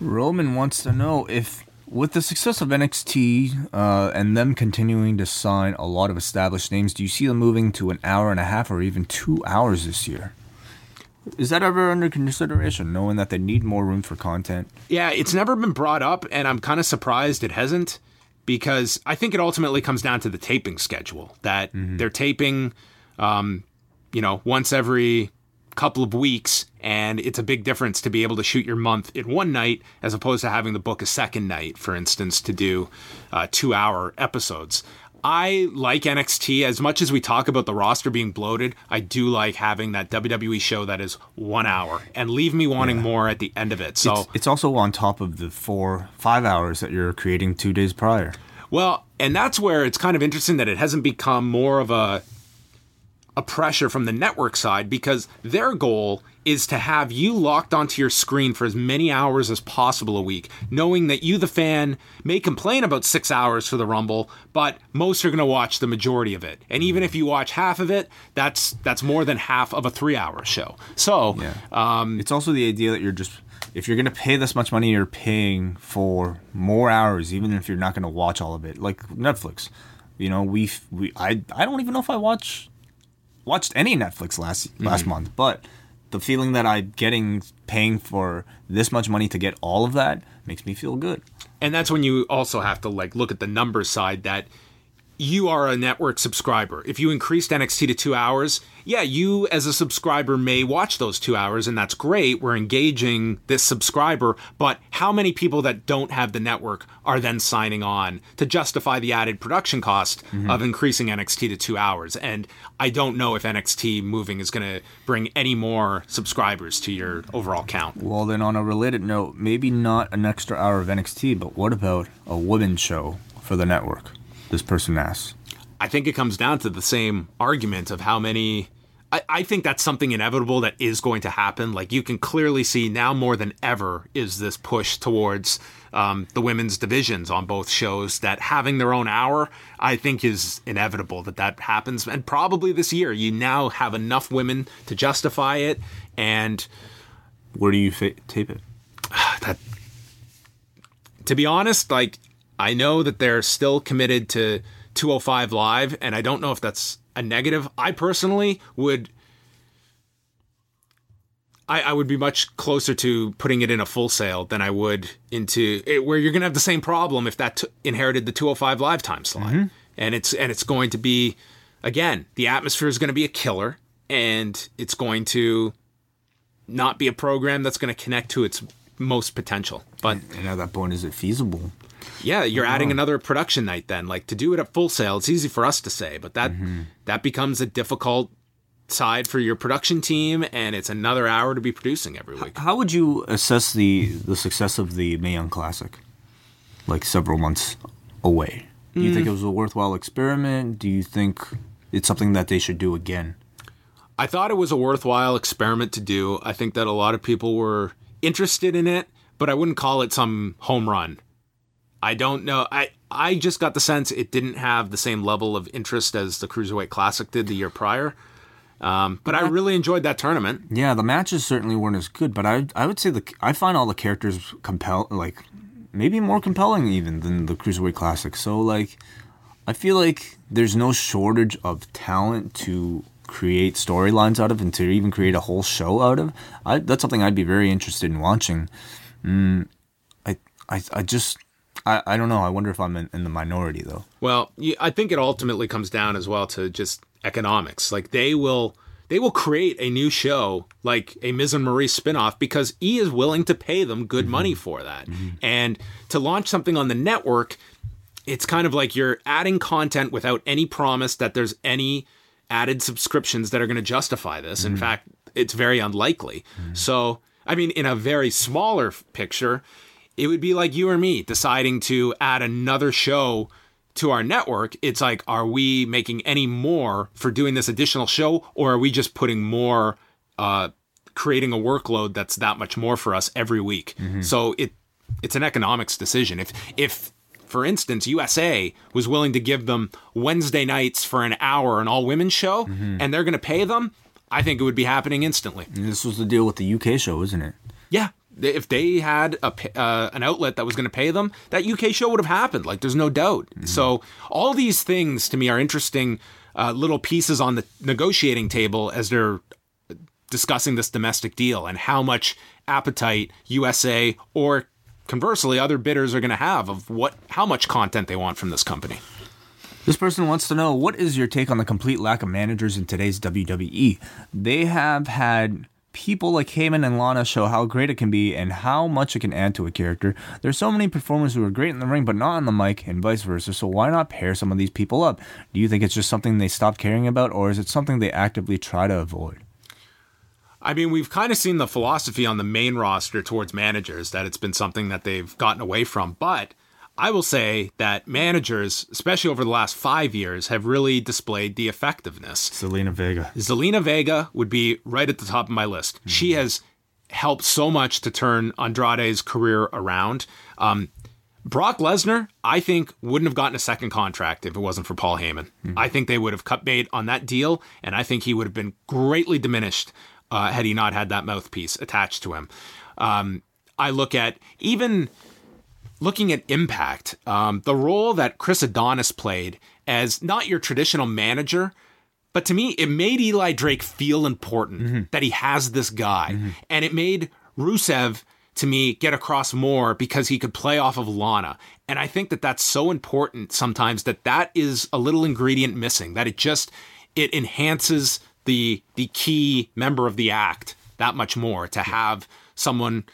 Roman wants to know if, with the success of NXT uh, and them continuing to sign a lot of established names, do you see them moving to an hour and a half or even two hours this year? Is that ever under consideration, knowing that they need more room for content? Yeah, it's never been brought up, and I'm kind of surprised it hasn't because I think it ultimately comes down to the taping schedule that they're taping, um, you know, once every couple of weeks, and it's a big difference to be able to shoot your month in one night as opposed to having to book a second night, for instance, to do uh, two hour episodes. I like NXT as much as we talk about the roster being bloated. I do like having that WWE show that is one hour and leave me wanting more at the end of it. So, It's, it's also on top of the four, five hours that you're creating two days prior. Well, and that's where it's kind of interesting that it hasn't become more of a a pressure from the network side because their goal is to have you locked onto your screen for as many hours as possible a week, knowing that you, the fan, may complain about six hours for the Rumble, but most are going to watch the majority of it. And even if you watch half of it, that's that's more than half of a three-hour show. So, Yeah. um, It's also the idea that you're just if you're gonna pay this much money, you're paying for more hours, even if you're not gonna watch all of it. Like Netflix, you know, we we I I don't even know if I watch watched any Netflix last last mm-hmm. month, but the feeling that I'm getting paying for this much money to get all of that makes me feel good. and that's when you also have to like look at the numbers side that you are a network subscriber. If you increased NXT to two hours, yeah, you as a subscriber may watch those two hours, and that's great. We're engaging this subscriber, but how many people that don't have the network are then signing on to justify the added production cost mm-hmm. of increasing NXT to two hours? And I don't know if NXT moving is going to bring any more subscribers to your overall count. Well, then on a related note, maybe not an extra hour of NXT, but what about a women's show for the network? This person asks. I think it comes down to the same argument of how many. I, I think that's something inevitable that is going to happen. Like you can clearly see now more than ever is this push towards um, the women's divisions on both shows. That having their own hour, I think, is inevitable that that happens, and probably this year you now have enough women to justify it, and Where do you fa- tape it? that to be honest, like I know that they're still committed to 205 live, and I don't know if that's a negative. I personally would. I, I would be much closer to putting it in a Full Sail than I would into it, where you're going to have the same problem if that t- inherited the 205 live time slot, mm-hmm. and it's and it's going to be again the atmosphere is going to be a killer, and it's going to not be a program that's going to connect to its most potential. But And at that point, is it feasible? Yeah, you're adding another production night then. Like to do it at Full Sail, it's easy for us to say, but that mm-hmm. that becomes a difficult side for your production team and it's another hour to be producing every week. How would you assess the the success of the Mae Young Classic? Like several months away. Do you think mm. it was a worthwhile experiment? Do you think it's something that they should do again? I thought it was a worthwhile experiment to do. I think that a lot of people were interested in it, but I wouldn't call it some home run. I don't know. I I just got the sense it didn't have the same level of interest as the Cruiserweight Classic did the year prior. Um, but I really enjoyed that tournament. Yeah, the matches certainly weren't as good, but I I would say the I find all the characters compel like maybe more compelling even than the Cruiserweight Classic. So like I feel like there's no shortage of talent to create storylines out of and to even create a whole show out of. I, that's something I'd be very interested in watching. Mm, I, I I just I, I don't know. I wonder if I'm in, in the minority though. Well, I think it ultimately comes down as well to just economics. Like they will they will create a new show like a Miz and Maryse spinoff because E is willing to pay them good mm-hmm. money for that. Mm-hmm. And to launch something on the network, it's kind of like you're adding content without any promise that there's any added subscriptions that are going to justify this. In mm-hmm. fact, it's very unlikely. So, I mean, in a very smaller picture, it would be like you or me deciding to add another show to our network. It's like, are we making any more for doing this additional show, or are we just putting more, uh, creating a workload that's that much more for us every week? So it it's an economics decision. If if for instance, USA was willing to give them Wednesday nights for an hour an all women's show, and they're going to pay them, I think it would be happening instantly. And this was the deal with the UK show, isn't it? Yeah. They- If they had a, uh, an outlet that was going to pay them, that UK show would have happened. Like, there's no doubt. So, all these things to me are interesting uh, little pieces on the negotiating table as they're discussing this domestic deal and how much appetite USA or conversely other bidders are going to have of what how much content they want from this company. This person wants to know what is your take on the complete lack of managers in today's WWE? They have had people like Heyman and Lana show how great it can be and how much it can add to a character. There's so many performers who are great in the ring but not on the mic and vice versa. So why not pair some of these people up? Do you think it's just something they stopped caring about or is it something they actively try to avoid? I mean, we've kind of seen the philosophy on the main roster towards managers that it's been something that they've gotten away from, but I will say that managers, especially over the last five years, have really displayed the effectiveness. Zelina Vega. Zelina Vega would be right at the top of my list. Mm-hmm. She has helped so much to turn Andrade's career around. Um, Brock Lesnar, I think, wouldn't have gotten a second contract if it wasn't for Paul Heyman. Mm-hmm. I think they would have cut bait on that deal, and I think he would have been greatly diminished uh, had he not had that mouthpiece attached to him. Um, I look at even looking at impact, um, the role that Chris Adonis played as not your traditional manager, but to me, it made Eli Drake feel important mm-hmm. that he has this guy. Mm-hmm. And it made Rusev, to me, get across more because he could play off of Lana. And I think that that's so important sometimes that that is a little ingredient missing, that it just, it enhances the, the key member of the act that much more to have someone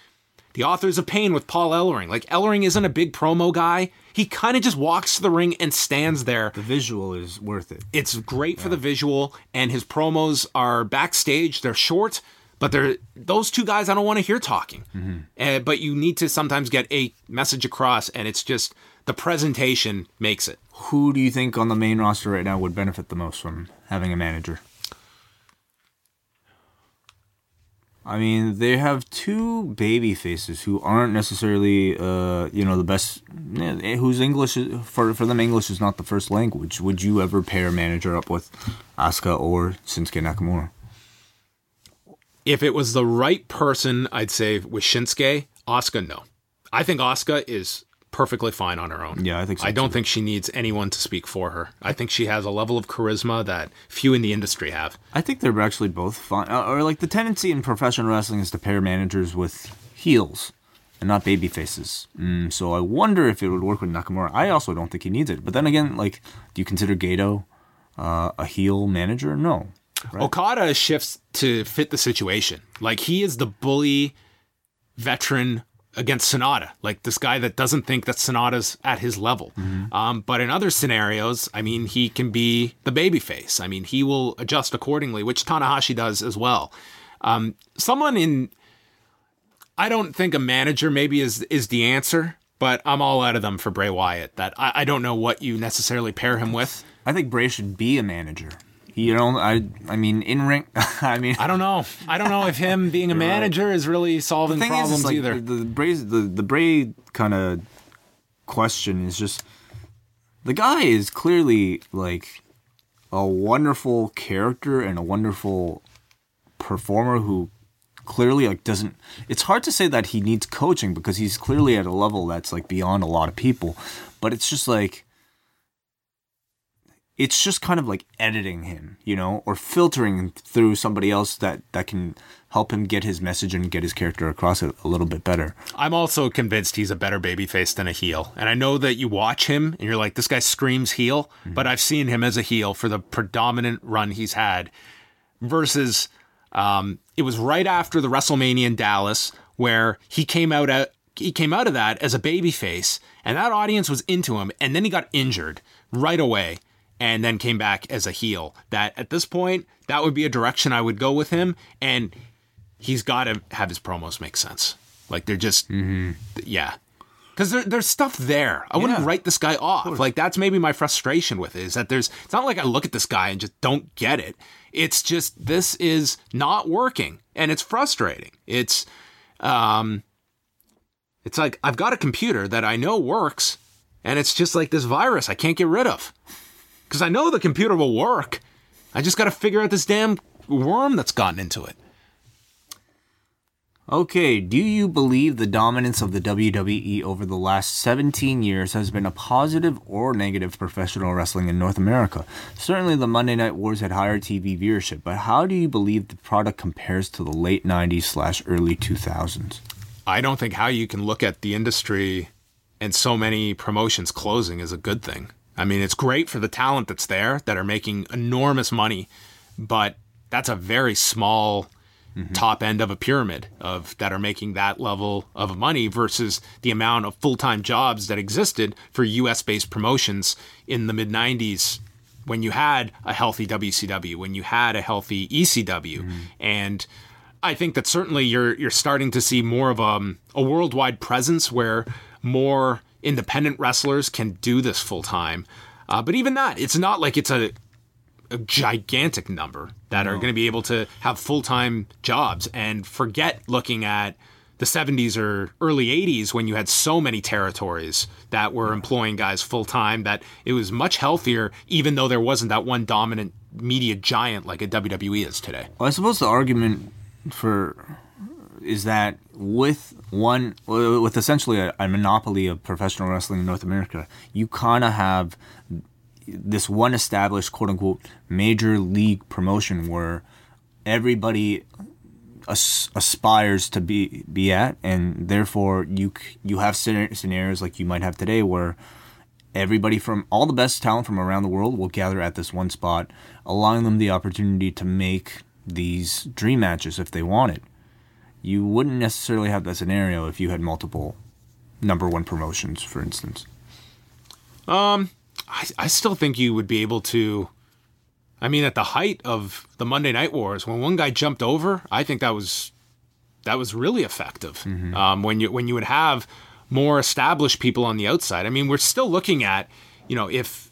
the authors of Pain with Paul Ellering. Like Ellering isn't a big promo guy. He kind of just walks to the ring and stands there. The visual is worth it. It's great yeah. for the visual, and his promos are backstage. They're short, but they're those two guys I don't want to hear talking. Mm-hmm. Uh, but you need to sometimes get a message across, and it's just the presentation makes it. Who do you think on the main roster right now would benefit the most from having a manager? I mean, they have two baby faces who aren't necessarily, uh, you know, the best. Whose English is, for for them English is not the first language. Would you ever pair a manager up with Asuka or Shinsuke Nakamura? If it was the right person, I'd say with Shinsuke. Asuka, no. I think Asuka is perfectly fine on her own. Yeah, I think so. I don't too. think she needs anyone to speak for her. I think she has a level of charisma that few in the industry have. I think they're actually both fine. Uh, or like the tendency in professional wrestling is to pair managers with heels and not baby faces. Mm, so I wonder if it would work with Nakamura. I also don't think he needs it. But then again, like, do you consider Gedo uh, a heel manager? No. Right? Okada shifts to fit the situation. Like he is the bully veteran against Sanada, like this guy that doesn't think that Sanada's at his level. Mm-hmm. Um, but in other scenarios, I mean, he can be the babyface. I mean, he will adjust accordingly, which Tanahashi does as well. Um, someone in, I don't think a manager maybe is is the answer, but I'm all out of them for Bray Wyatt. That I, I don't know what you necessarily pair him with. I think Bray should be a manager. You know, I I mean, in ring. I mean, I don't know. I don't know if him being a manager right. is really solving problems is, like, either. The, the Bray the the Bray kind of question is just the guy is clearly like a wonderful character and a wonderful performer who clearly like doesn't it's hard to say that he needs coaching because he's clearly at a level that's like beyond a lot of people but it's just like it's just kind of like editing him, you know, or filtering through somebody else that that can help him get his message and get his character across it a little bit better. I'm also convinced he's a better babyface than a heel. And I know that you watch him and you're like this guy screams heel, mm-hmm. but I've seen him as a heel for the predominant run he's had versus um, it was right after the WrestleMania in Dallas where he came out at he came out of that as a babyface and that audience was into him and then he got injured right away and then came back as a heel. That at this point, that would be a direction I would go with him. And he's got to have his promos make sense. Like they're just, mm-hmm. yeah. Because there, there's stuff there. I yeah. wouldn't write this guy off. Like that's maybe my frustration with it is that there's. It's not like I look at this guy and just don't get it. It's just this is not working, and it's frustrating. It's, um, it's like I've got a computer that I know works, and it's just like this virus I can't get rid of because I know the computer will work. I just got to figure out this damn worm that's gotten into it. Okay, do you believe the dominance of the WWE over the last 17 years has been a positive or negative professional wrestling in North America? Certainly the Monday Night Wars had higher TV viewership, but how do you believe the product compares to the late 90s slash early 2000s? I don't think how you can look at the industry and so many promotions closing is a good thing. I mean, it's great for the talent that's there that are making enormous money, but that's a very small mm-hmm. top end of a pyramid of that are making that level of money versus the amount of full-time jobs that existed for US based promotions in the mid 90s when you had a healthy WCW, when you had a healthy ECW mm-hmm. and I think that certainly you're you're starting to see more of a, um, a worldwide presence where more independent wrestlers can do this full time. Uh, but even that, it's not like it's a, a gigantic number that are going to be able to have full time jobs and forget looking at the 70s or early 80s when you had so many territories that were employing guys full time that it was much healthier, even though there wasn't that one dominant media giant like a WWE is today. Well, I suppose the argument for is that with one with essentially a, a monopoly of professional wrestling in North America, you kind of have this one established quote unquote major league promotion where everybody as- aspires to be be at, and therefore you you have scenarios like you might have today where everybody from all the best talent from around the world will gather at this one spot, allowing them the opportunity to make these dream matches if they wanted. You wouldn't necessarily have that scenario if you had multiple number one promotions, for instance. Um, I, I still think you would be able to. I mean, at the height of the Monday Night Wars, when one guy jumped over, I think that was that was really effective. Um, when you when you would have more established people on the outside. I mean, we're still looking at, you know, if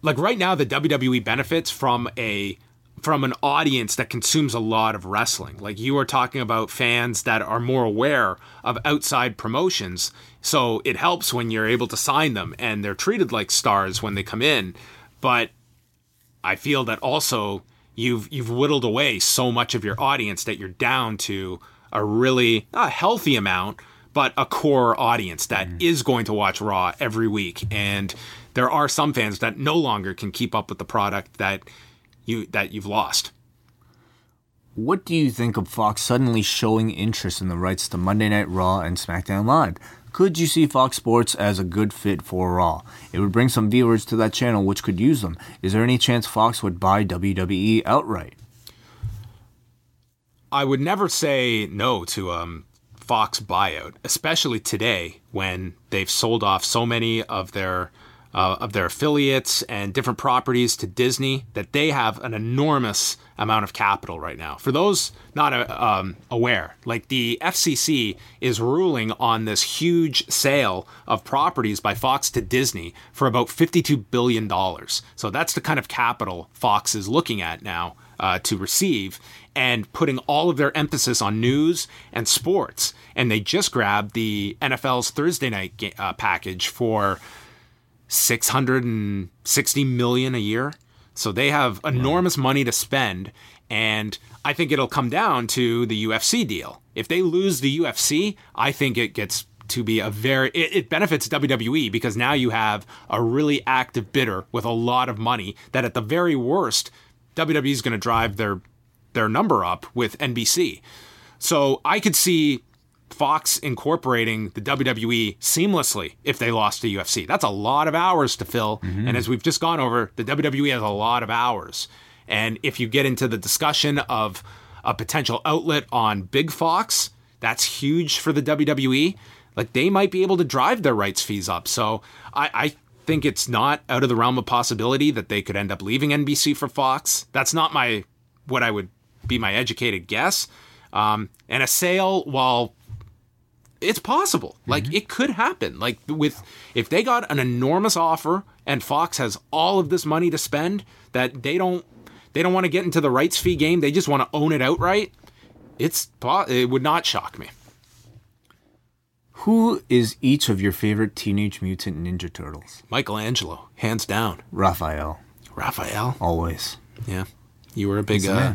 like right now the WWE benefits from a from an audience that consumes a lot of wrestling. Like you are talking about fans that are more aware of outside promotions. So it helps when you're able to sign them and they're treated like stars when they come in. But I feel that also you've you've whittled away so much of your audience that you're down to a really a healthy amount, but a core audience that mm. is going to watch Raw every week. And there are some fans that no longer can keep up with the product that you that you've lost. What do you think of Fox suddenly showing interest in the rights to Monday Night Raw and SmackDown Live? Could you see Fox Sports as a good fit for Raw? It would bring some viewers to that channel which could use them. Is there any chance Fox would buy WWE outright? I would never say no to um Fox buyout, especially today when they've sold off so many of their uh, of their affiliates and different properties to Disney that they have an enormous amount of capital right now. For those not uh, um, aware, like the FCC is ruling on this huge sale of properties by Fox to Disney for about $52 billion. So that's the kind of capital Fox is looking at now uh, to receive and putting all of their emphasis on news and sports. And they just grabbed the NFL's Thursday night uh, package for 660 million a year. So they have enormous money to spend. And I think it'll come down to the UFC deal. If they lose the UFC, I think it gets to be a very, it, it benefits WWE because now you have a really active bidder with a lot of money that at the very worst, WWE is going to drive their their number up with NBC. So I could see Fox incorporating the WWE seamlessly if they lost to UFC. That's a lot of hours to fill. And as we've just gone over, the WWE has a lot of hours. And if you get into the discussion of a potential outlet on Big Fox, that's huge for the WWE. Like they might be able to drive their rights fees up. So I, I think it's not out of the realm of possibility that they could end up leaving NBC for Fox. That's not my what I would be my educated guess. Um, and a sale, while it's possible, like it could happen. Like with if they got an enormous offer and Fox has all of this money to spend that they don't they don't want to get into the rights fee game. They just want to own it outright. It's it would not shock me. Who is each of your favorite Teenage Mutant Ninja Turtles? Michelangelo, hands down. Raphael, Raphael, always. yeah, you were a big. the Uh,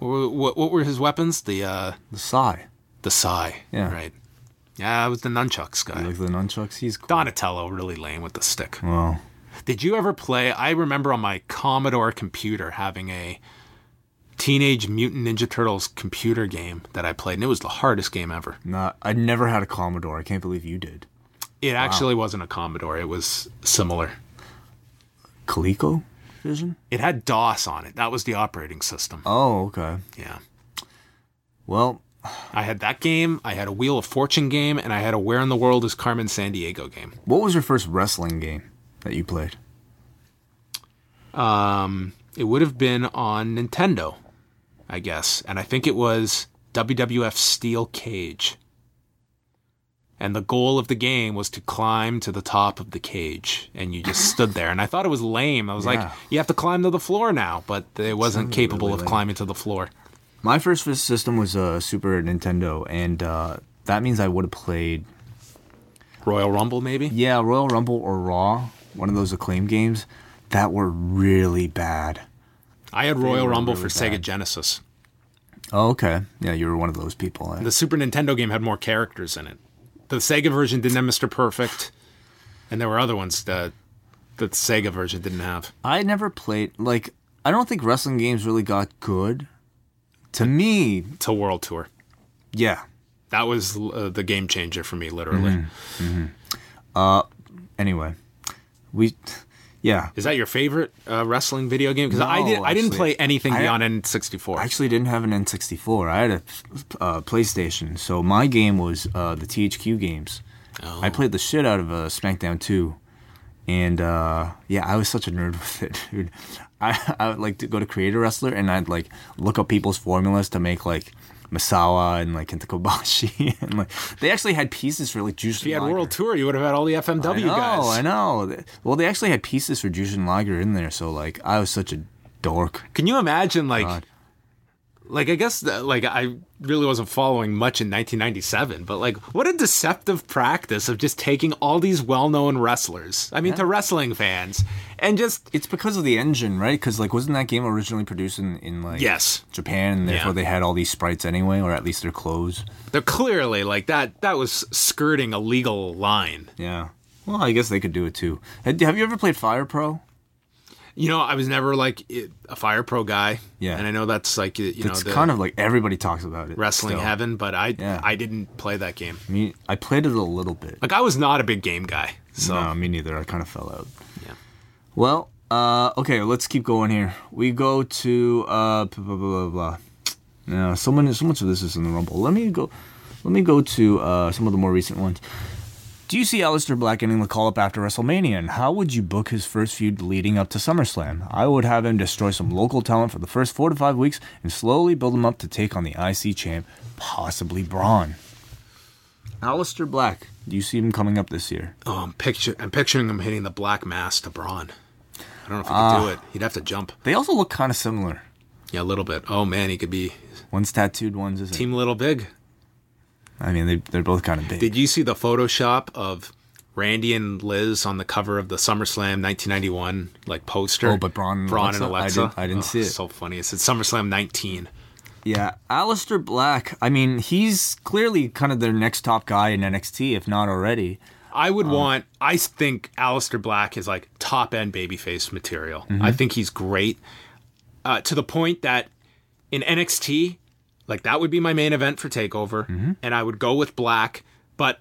what, what were his weapons? The uh, The sai. the sai. Yeah. right. Yeah, I was the nunchucks guy. Like the nunchucks, he's cool. Donatello really lame with the stick. Well, Did you ever play? I remember on my Commodore computer having a Teenage Mutant Ninja Turtles computer game that I played, and it was the hardest game ever. not. I never had a Commodore. I can't believe you did. It actually wasn't a Commodore, it was similar. Coleco Vision. It had DOS on it. That was the operating system. Oh, okay. Yeah. Well, I had that game, I had a Wheel of Fortune game, and I had a Where in the World is Carmen Sandiego game. what was your first wrestling game that you played? Um, it would have been on Nintendo, I guess, and I think it was WWF Steel Cage. and the goal of the game was to climb to the top of the cage, and you just stood there. And I thought it was lame. I was like, you have to climb to the floor now, but it wasn't capable really of lame. climbing to the floor. My first system was a Super Nintendo, and uh, that means I would have played Royal Rumble, maybe. yeah Royal Rumble or Raw, one of those acclaim games that were really bad. I had Royal Rumble really for Sega. Genesis. Oh, okay, yeah, you were one of those people. eh? The Super Nintendo game had more characters in it. The Sega version didn't have Mr. Perfect, and there were other ones that the Sega version didn't have. I never played like I don't think wrestling games really got good. To me, To World Tour. yeah. That was uh, the game changer for me, literally. Mm-hmm. Anyway, we yeah. Is that your favorite uh, wrestling video game? Because I No, did. I didn't play anything I- beyond N64. I actually didn't have an N64. I had a uh, PlayStation, so my game was uh, the THQ games. I played the shit out of uh, SmackDown 2, and uh, yeah, I was such a nerd with it, dude. I I would like to go to Creator Wrestler and I'd like look up people's formulas to make like Misawa and like Kenta Kobashi, and like they actually had pieces for like Jushin if you had Liger. World Tour, you would have had all the FMW I know, guys. I know. Well, they actually had pieces for Jushin Liger in there, so like I was such a dork. Can you imagine, like, God. Like I guess, that, like I really wasn't following much in 1997, but like, what a deceptive practice of just taking all these well-known wrestlers. I mean, to wrestling fans, and just It's because of the engine, right? Because like, wasn't that game originally produced in, in like yes, Japan, and therefore Yeah. they had all these sprites anyway, or at least their clothes. they're clearly like that. That was skirting a legal line. Yeah. Well, I guess they could do it too. Have you ever played Fire Pro? You know, I was never like a Fire Pro guy. Yeah. and I know that's like you know it's kind of like everybody talks about it. wrestling still. heaven, but I Yeah. I didn't play that game. I mean, I played it a little bit. Like I was not a big game guy. So no, me neither. I kind of fell out. Yeah. Well, uh, okay, let's keep going here. We go to uh, blah blah blah. blah. So many, so much of this is in the Rumble. Let me go. Let me go to uh, some of the more recent ones. Do you see Aleister Black getting the call up after WrestleMania? And how would you book his first feud leading up to SummerSlam? I would have him destroy some local talent for the first four to five weeks and slowly build him up to take on the IC champ, possibly Braun. Aleister Black, do you see him coming up this year? Oh, I'm picture I'm picturing him hitting the black mass to Braun. I don't know if he Ah. could do it. He'd have to jump. They also look kind of similar. Yeah, a little bit. Oh man, he could be One's tattooed, one's isn't. Team Little Big. I mean, they, they're both kind of big. Did you see the Photoshop of Randy and Liz on the cover of the SummerSlam 1991 like poster? Oh, but Braun and Braun and Alexa? Alexa. I didn't- I didn't Oh, see it. So funny. It said SummerSlam 19. yeah, Aleister Black. I mean, he's clearly kind of their next top guy in NXT, if not already. I would Um, want. I think Aleister Black is like top end babyface material. Mm-hmm. I think he's great uh, to the point that in NXT, like that would be my main event for Takeover, Mm-hmm. and I would go with Black, but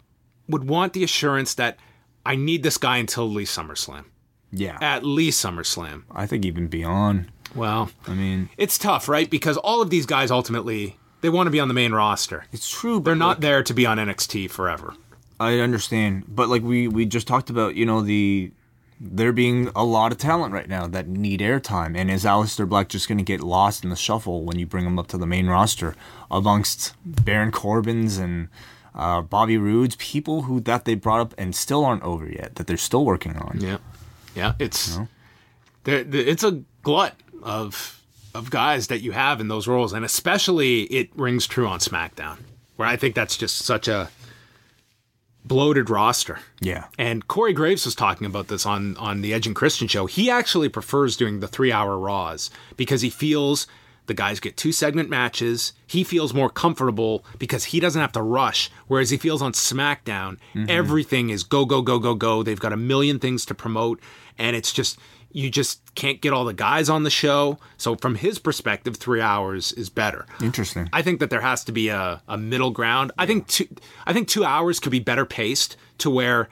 would want the assurance that I need this guy until at least SummerSlam. Yeah, At least SummerSlam. I think even beyond. Well, I mean, it's tough, right? Because all of these guys ultimately they want to be on the main roster. it's true. But They're not like, there to be on NXT forever. I understand, but like we we just talked about, you know, the there being a lot of talent right now that need airtime, and is Aleister Black just going to get lost in the shuffle when you bring him up to the main roster amongst Baron Corbin's and uh, Bobby Roode's people who that they brought up and still aren't over yet that they're still working on. Yeah, yeah. It's there, there- it's a glut of of guys that you have in those roles, and especially it rings true on SmackDown, where I think that's just such a bloated roster. Yeah. And Corey Graves was talking about this on on the Edge and Christian show. He actually prefers doing the three hour Raws because he feels the guys get two segment matches. He feels more comfortable because he doesn't have to rush. Whereas he feels on SmackDown, mm-hmm. everything is go go go go go. They've got a million things to promote, and it's just you just can't get all the guys on the show. So from his perspective, three hours is better. Interesting. I think that there has to be a, a middle ground. I think two, I think two hours could be better paced to where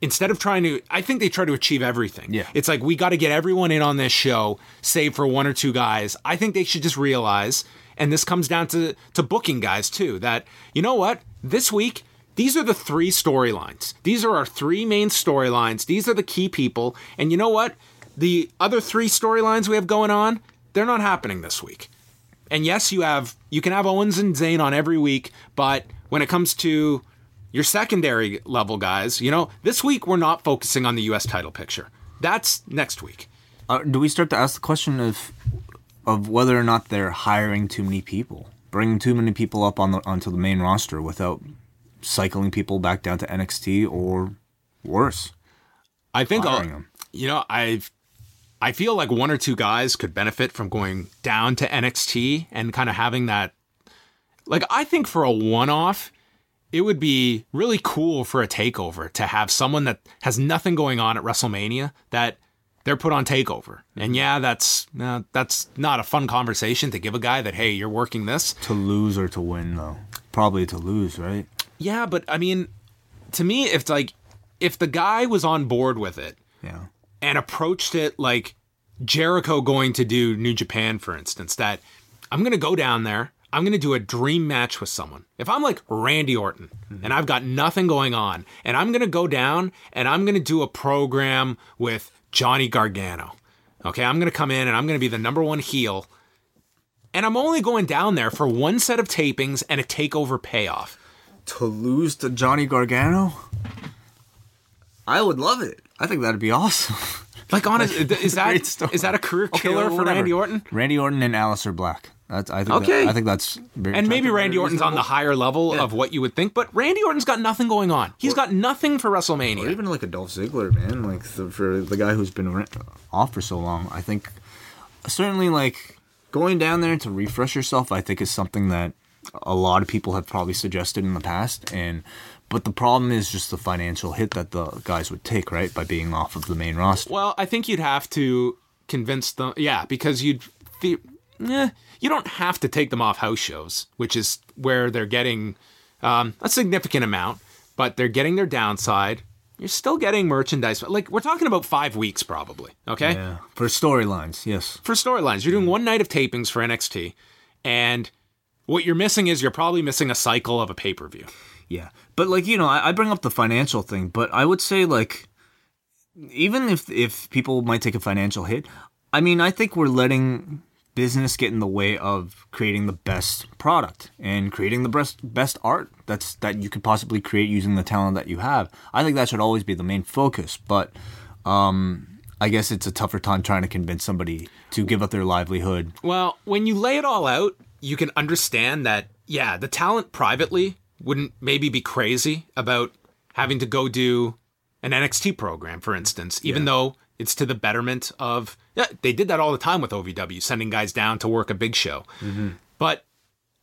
instead of trying to, I think they try to achieve everything. Yeah. it's like we got to get everyone in on this show, save for one or two guys. I think they should just realize, and this comes down to to booking guys too, that you know what, this week. These are the three storylines. These are our three main storylines. These are the key people. And you know what? The other three storylines we have going on, they're not happening this week. And yes, you have you can have Owens and Zayn on every week, but when it comes to your secondary level guys, you know, this week we're not focusing on the U.S. title picture. That's next week. Uh, do we start to ask the question of of whether or not they're hiring too many people, bringing too many people up on the onto the main roster without cycling people back down to NXT or worse? I think, 'em. you know, I've, I feel like one or two guys could benefit from going down to NXT and kind of having that. Like, I think for a one off, it would be really cool for a takeover to have someone that has nothing going on at WrestleMania that they're put on takeover. And yeah, that's uh, that's not a fun conversation to give a guy that hey, you're working this. To lose or to win, though. Probably to lose, right? Yeah, but I mean, to me, if like if the guy was on board with it, Yeah. And approached it like Jericho going to do New Japan, for instance, that I'm going to go down there. I'm going to do a dream match with someone. If I'm like Randy Orton mm-hmm. and I've got nothing going on, and I'm going to go down and I'm going to do a program with Johnny Gargano. Okay, I'm going to come in and I'm going to be the number one heel. And I'm only going down there for one set of tapings and a takeover payoff. To lose to Johnny Gargano? I would love it. I think that'd be awesome. Like, honest, is that Great story. is that a career killer for whatever. Randy Orton? Randy Orton and Aleister Black. That's I think. Okay. That, I think that's very And maybe Randy Orton's on the higher level of what you would think, but Randy Orton's got nothing going on. He's got nothing for Or WrestleMania. even like a Dolph Ziggler, man. Like the, for the guy who's been off for so long, I think certainly like going down there to refresh yourself. I think is something that a lot of people have probably suggested in the past, and but the problem is just the financial hit that the guys would take, right, by being off of the main roster. Well, I think you'd have to convince them, yeah, because you'd, the, eh, you don't have to take them off house shows, which is where they're getting um, a significant amount, but they're getting their downside. You're still getting merchandise. Like we're talking about five weeks, probably. Okay. Yeah, for storylines, yes. for storylines. You're doing one night of tapings for NXT, and what you're missing is you're probably missing a cycle of a pay per view. Yeah, but like you know, I, I bring up the financial thing, but I would say like, even if if people might take a financial hit, I mean, I think we're letting business get in the way of creating the best product and creating the best best art that's that you could possibly create using the talent that you have. I think that should always be the main focus, but um, I guess it's a tougher time trying to convince somebody to give up their livelihood. Well, when you lay it all out, you can understand that, yeah, the talent privately wouldn't maybe be crazy about having to go do an NXT program, for instance, even though it's to the betterment of. Yeah, they did that all the time with OVW, sending guys down to work a big show. Mm-hmm. But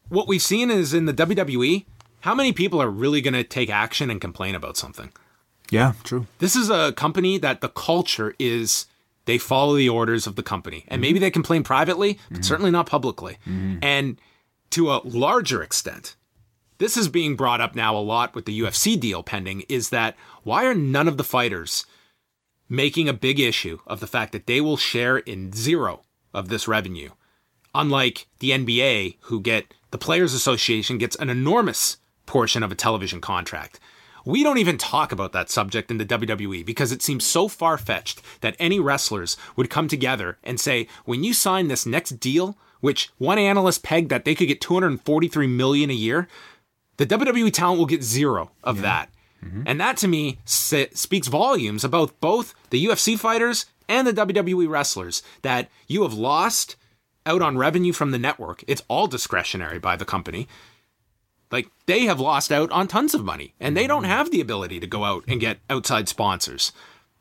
what we've seen is in the WWE, how many people are really going to take action and complain about something? Yeah, true. This is a company that the culture is they follow the orders of the company. And mm-hmm. maybe they complain privately, but mm-hmm. certainly not publicly. And to a larger extent, this is being brought up now a lot with the UFC deal pending is that why are none of the fighters making a big issue of the fact that they will share in zero of this revenue? Unlike the NBA, who get the Players Association gets an enormous portion of a television contract. We don't even talk about that subject in the WWE because it seems so far fetched that any wrestlers would come together and say, when you sign this next deal, which one analyst pegged that they could get 243 million a year, the WWE talent will get zero of that. Mm-hmm. And that to me speaks volumes about both the UFC fighters and the WWE wrestlers that you have lost out on revenue from the network. It's all discretionary by the company. Like they have lost out on tons of money and they don't mm-hmm. have the ability to go out and get outside sponsors.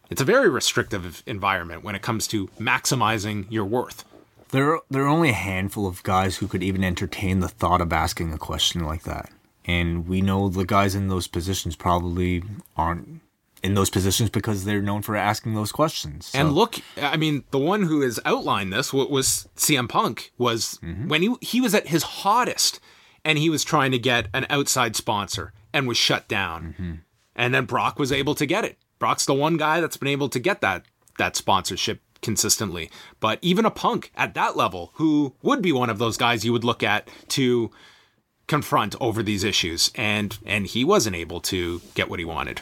It's a very restrictive environment when it comes to maximizing your worth. There, there are only a handful of guys who could even entertain the thought of asking a question like that. And we know the guys in those positions probably aren't in those positions because they're known for asking those questions. So- And look, I mean, the one who has outlined this wa- was CM Punk. Was mm-hmm. when he he was at his hottest, and he was trying to get an outside sponsor and was shut down. Mm-hmm. And then Brock was able to get it. Brock's the one guy that's been able to get that that sponsorship consistently. But even a Punk at that level, who would be one of those guys you would look at to confront over these issues, and and he wasn't able to get what he wanted.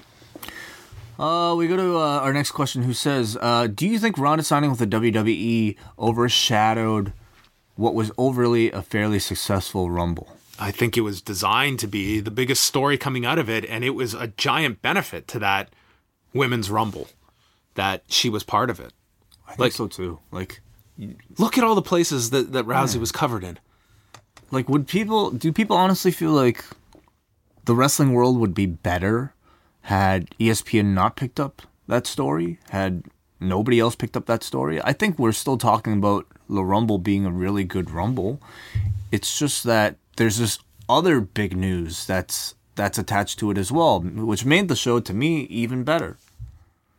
Uh, we go to uh, our next question. Who says, uh, "Do you think Ronda signing with the WWE overshadowed what was overly a fairly successful Rumble?" I think it was designed to be the biggest story coming out of it, and it was a giant benefit to that women's rumble that she was part of it. I think Like- so too. Like, Look at all the places that, that Rousey was covered in. Like would people do people honestly feel like the wrestling world would be better had ESPN not picked up that story? Had nobody else picked up that story? I think we're still talking about the Rumble being a really good Rumble. It's just that there's this other big news that's that's attached to it as well, which made the show to me even better.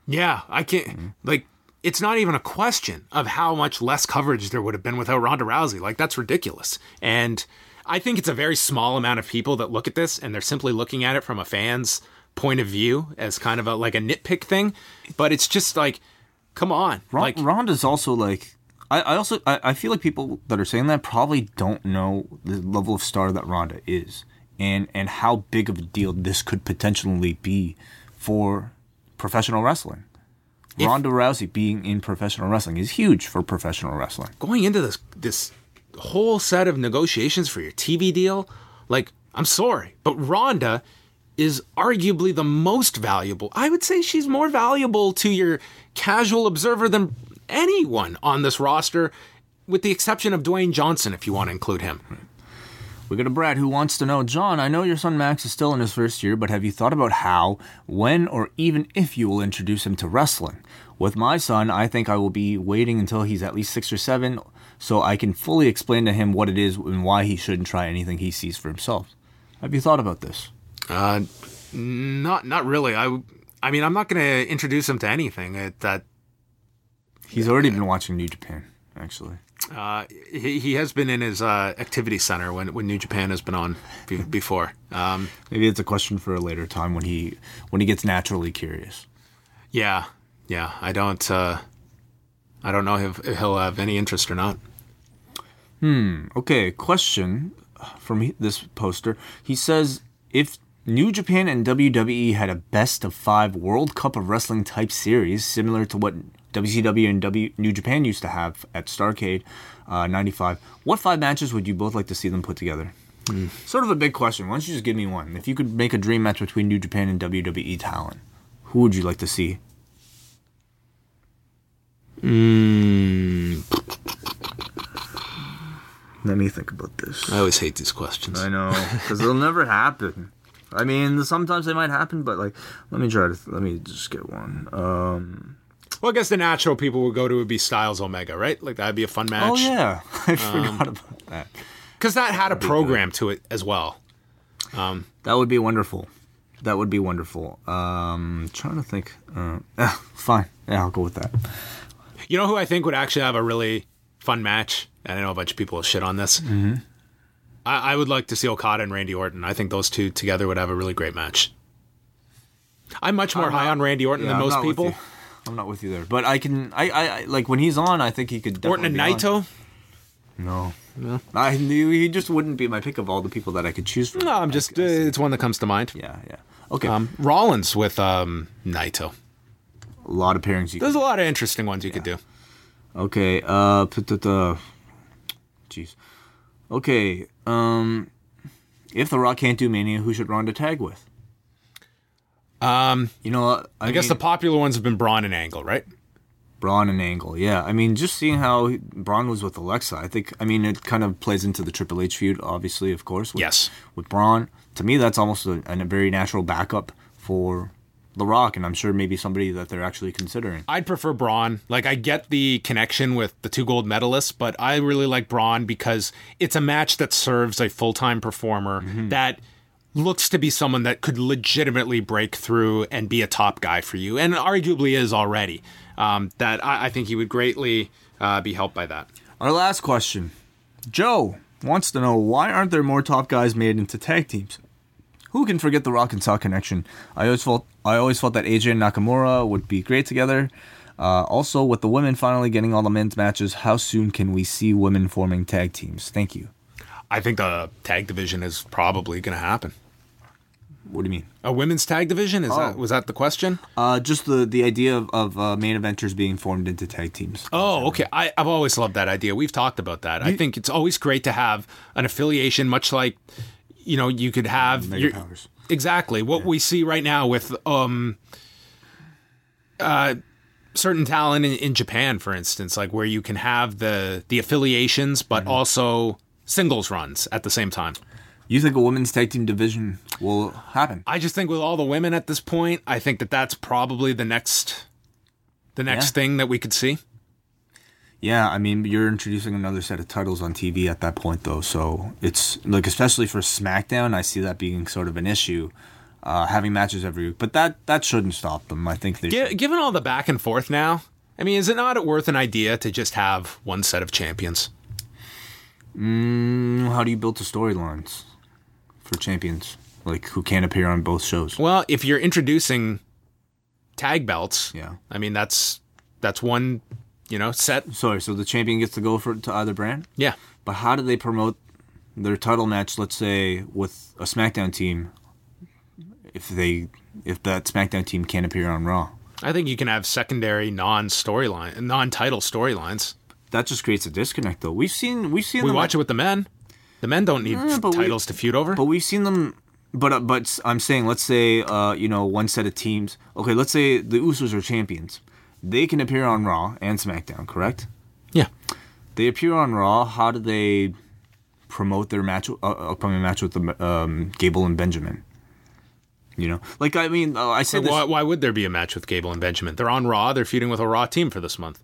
Yeah, I can't Mm-hmm. like it's not even a question of how much less coverage there would have been without Ronda Rousey. Like that's ridiculous. And I think it's a very small amount of people that look at this and they're simply looking at it from a fan's point of view as kind of a like a nitpick thing. But it's just like, come on. Ron- like Ronda's also like I, I also I, I feel like people that are saying that probably don't know the level of star that Ronda is and and how big of a deal this could potentially be for professional wrestling. If- Ronda Rousey being in professional wrestling is huge for professional wrestling. going into this this whole set of negotiations for your TV deal, like I'm sorry, but Ronda is arguably the most valuable. I would say she's more valuable to your casual observer than anyone on this roster, with the exception of Dwayne Johnson, if you want to include him. We got a Brad who wants to know, John, I know your son Max is still in his first year, but have you thought about how, when, or even if you will introduce him to wrestling? With my son, I think I will be waiting until he's at least six or seven so I can fully explain to him what it is and why he shouldn't try anything he sees for himself. Have you thought about this? Uh, not not really. I I mean, I'm not going to introduce him to anything uh, that He's already been watching New Japan, actually. Uh, he, he has been in his uh, activity center when, when New Japan has been on be, before. Um, Maybe it's a question for a later time when he when he gets naturally curious. yeah, yeah. I don't uh, I don't know if, if he'll have any interest or not. Hmm. Okay, question from this poster. He says if New Japan and WWE had a best of five World Cup of Wrestling type series, similar to what WCW and w- New Japan used to have at Starcade uh, 95, what five matches would you both like to see them put together? Sort of a big question. Why don't you just give me one? If you could make a dream match between New Japan and WWE talent, who would you like to see? Let me think about this. I always hate these questions. I know, because they'll never happen. I mean, sometimes they might happen, but like, let me try to let me just get one. Um, Well, I guess the natural people would go to would be Styles Omega, right? Like that'd be a fun match. oh yeah, I forgot about that. because that had a program to it as well. That would be wonderful. That would be wonderful. Um, trying to think. Uh, eh, fine. Yeah, I'll go with that. You know who I think would actually have a really fun match? And I know a bunch of people will shit on this. Mm-hmm. I, I would like to see Okada and Randy Orton. I think those two together would have a really great match. I'm much more I'm high not- on Randy Orton Yeah, than most people. You. I'm not with you there, but I can. I, I, I like when he's on. I think he could. Orton and definitely on. Naito. No. I knew he just wouldn't be my pick of all the people that I could choose from. No, I'm just. Uh, it's one that comes to mind. Yeah, yeah. Okay. Um, Rollins with um, Naito. a lot of pairings you. There's a lot of interesting ones you could do. Okay, uh, put the, the, jeez. Okay, um, if The Rock can't do Mania, who should Ronda tag with? Um, You know, what? I, guess the popular ones have been Braun and Angle, right? Braun and Angle. Yeah, I mean, just seeing how he- Braun was with Alexa, I think. I mean, it kind of plays into the Triple H feud, obviously, of course. With, Yes. With Braun, to me, that's almost a, a very natural backup for The Rock, and I'm sure maybe somebody that they're actually considering. I'd prefer Braun. Like, I get the connection with the two gold medalists, but I really like Braun because it's a match that serves a full time performer that looks to be someone that could legitimately break through and be a top guy for you, and arguably is already. Um, that I, I think he would greatly uh, be helped by that. Our last question. Joe wants to know why aren't there more top guys made into tag teams? Who can forget the Rock and Sock connection? I always felt I always felt that AJ and Nakamura would be great together. Uh, also, with the women finally getting all the men's matches, how soon can we see women forming tag teams? Thank you. I think the tag division is probably going to happen. What do you mean? A women's tag division? Is that Oh. was that the question? Uh, just the the idea of, of uh, main eventers being formed into tag teams. Oh, okay. I, I've always loved that idea. We've talked about that. I think it's always great to have an affiliation, much like you know you could have Mega your- powers. exactly what we see right now with um uh certain talent in, in Japan, for instance, like where you can have the the affiliations, but Mm-hmm. also singles runs at the same time. You think a women's tag team division will happen? I just think with all the women at this point, I think that that's probably the next the next Yeah. thing that we could see. Yeah, I mean, you're introducing another set of titles on TV at that point, though. So it's like, especially for SmackDown, I see that being sort of an issue, uh, having matches every week. But that that shouldn't stop them. I think they. Should. given all the back and forth now, I mean, is it not worth an idea to just have one set of champions? Mm, How do you build the storylines for champions, like who can't appear on both shows? Well, if you're introducing tag belts, Yeah. I mean that's that's one, you know, set. Sorry, so the champion gets to go for to either brand. Yeah. But how do they promote their title match? Let's say with a SmackDown team, if they if that SmackDown team can't appear on Raw, I think you can have secondary non-storyline, non-title storylines. that just creates a disconnect. Though we've seen we've seen We watch it with the men. The men don't need Yeah, but we- titles to feud over. But we've seen them. But uh, but I'm saying, let's say, uh, you know, one set of teams. Okay, let's say the Usos are champions. They can appear on Raw and SmackDown, correct? yeah. They appear on Raw. How do they promote their match, uh, upcoming match with the um, Gable and Benjamin? You know, like I mean, uh, I this. why, why would there be a match with Gable and Benjamin? They're on Raw. They're feuding with a Raw team for this month.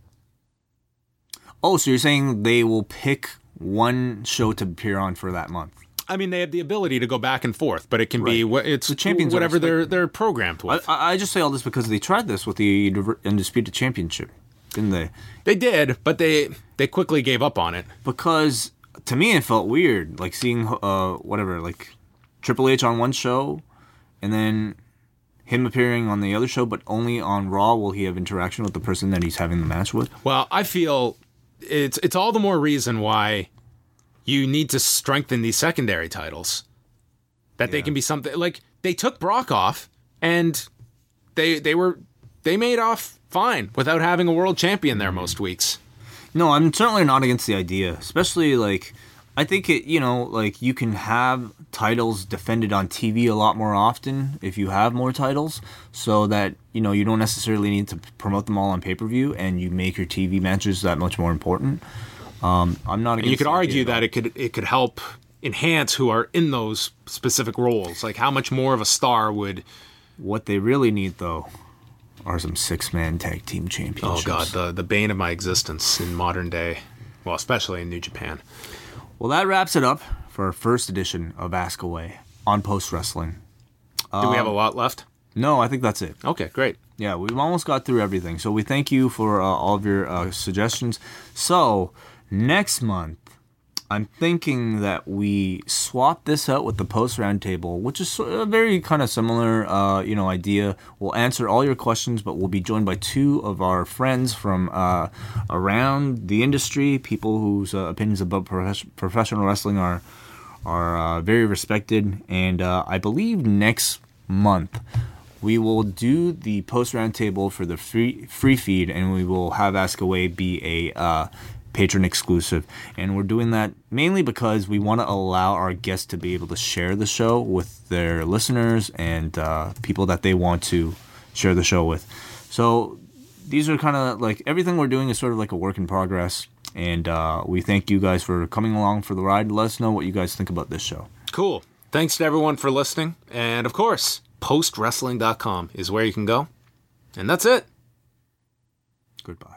Oh, so you're saying they will pick one show to appear on for that month? I mean, they have the ability to go back and forth, but it can be Right. what it's The champions whatever they're they're programmed with. I I just say all this because they tried this with the Undisputed Championship, didn't they? they did, but they they quickly gave up on it. because to me it felt weird like seeing uh whatever like Triple H on one show and then him appearing on the other show but only on Raw will he have interaction with the person that he's having the match with Well, I feel it's it's all the more reason why you need to strengthen these secondary titles. That they can be something like they took Brock off and they they were they made off fine without having a world champion there most weeks. no I'm certainly not against the idea especially like I think it you know like you can have titles defended on TV a lot more often if you have more titles so that you know you don't necessarily need to promote them all on pay-per-view and you make your TV matches that much more important um, I'm not And you could argue that it could it could help enhance who are in those specific roles. Like how much more of a star would What they really need, though, are some six-man tag team championships. Oh god, the the bane of my existence in modern day. Well, especially in New Japan. Well, that wraps it up for our first edition of Ask Away on Post Wrestling. Do we have Um, a lot left? No, I think that's it. Okay, great. Yeah, we've almost got through everything. So we thank you for uh, all of your uh, suggestions. So next month, I'm thinking that we swap this out with the post roundtable, which is a very kind of similar, uh, you know, idea. We'll answer all your questions, but we'll be joined by two of our friends from uh, around the industry, people whose uh, opinions about profes- professional wrestling are are uh, very respected. And uh, I believe next month we will do the post roundtable for the free free feed, and we will have Ask Away be a uh, Patreon exclusive. And we're doing that mainly because we want to allow our guests to be able to share the show with their listeners and uh, people that they want to share the show with. So these are kind of like everything we're doing is sort of like a work in progress. And uh, we thank you guys for coming along for the ride. Let us know what you guys think about this show. Cool. Thanks to everyone for listening. And of course, postwrestling.com is where you can go. And that's it. Goodbye.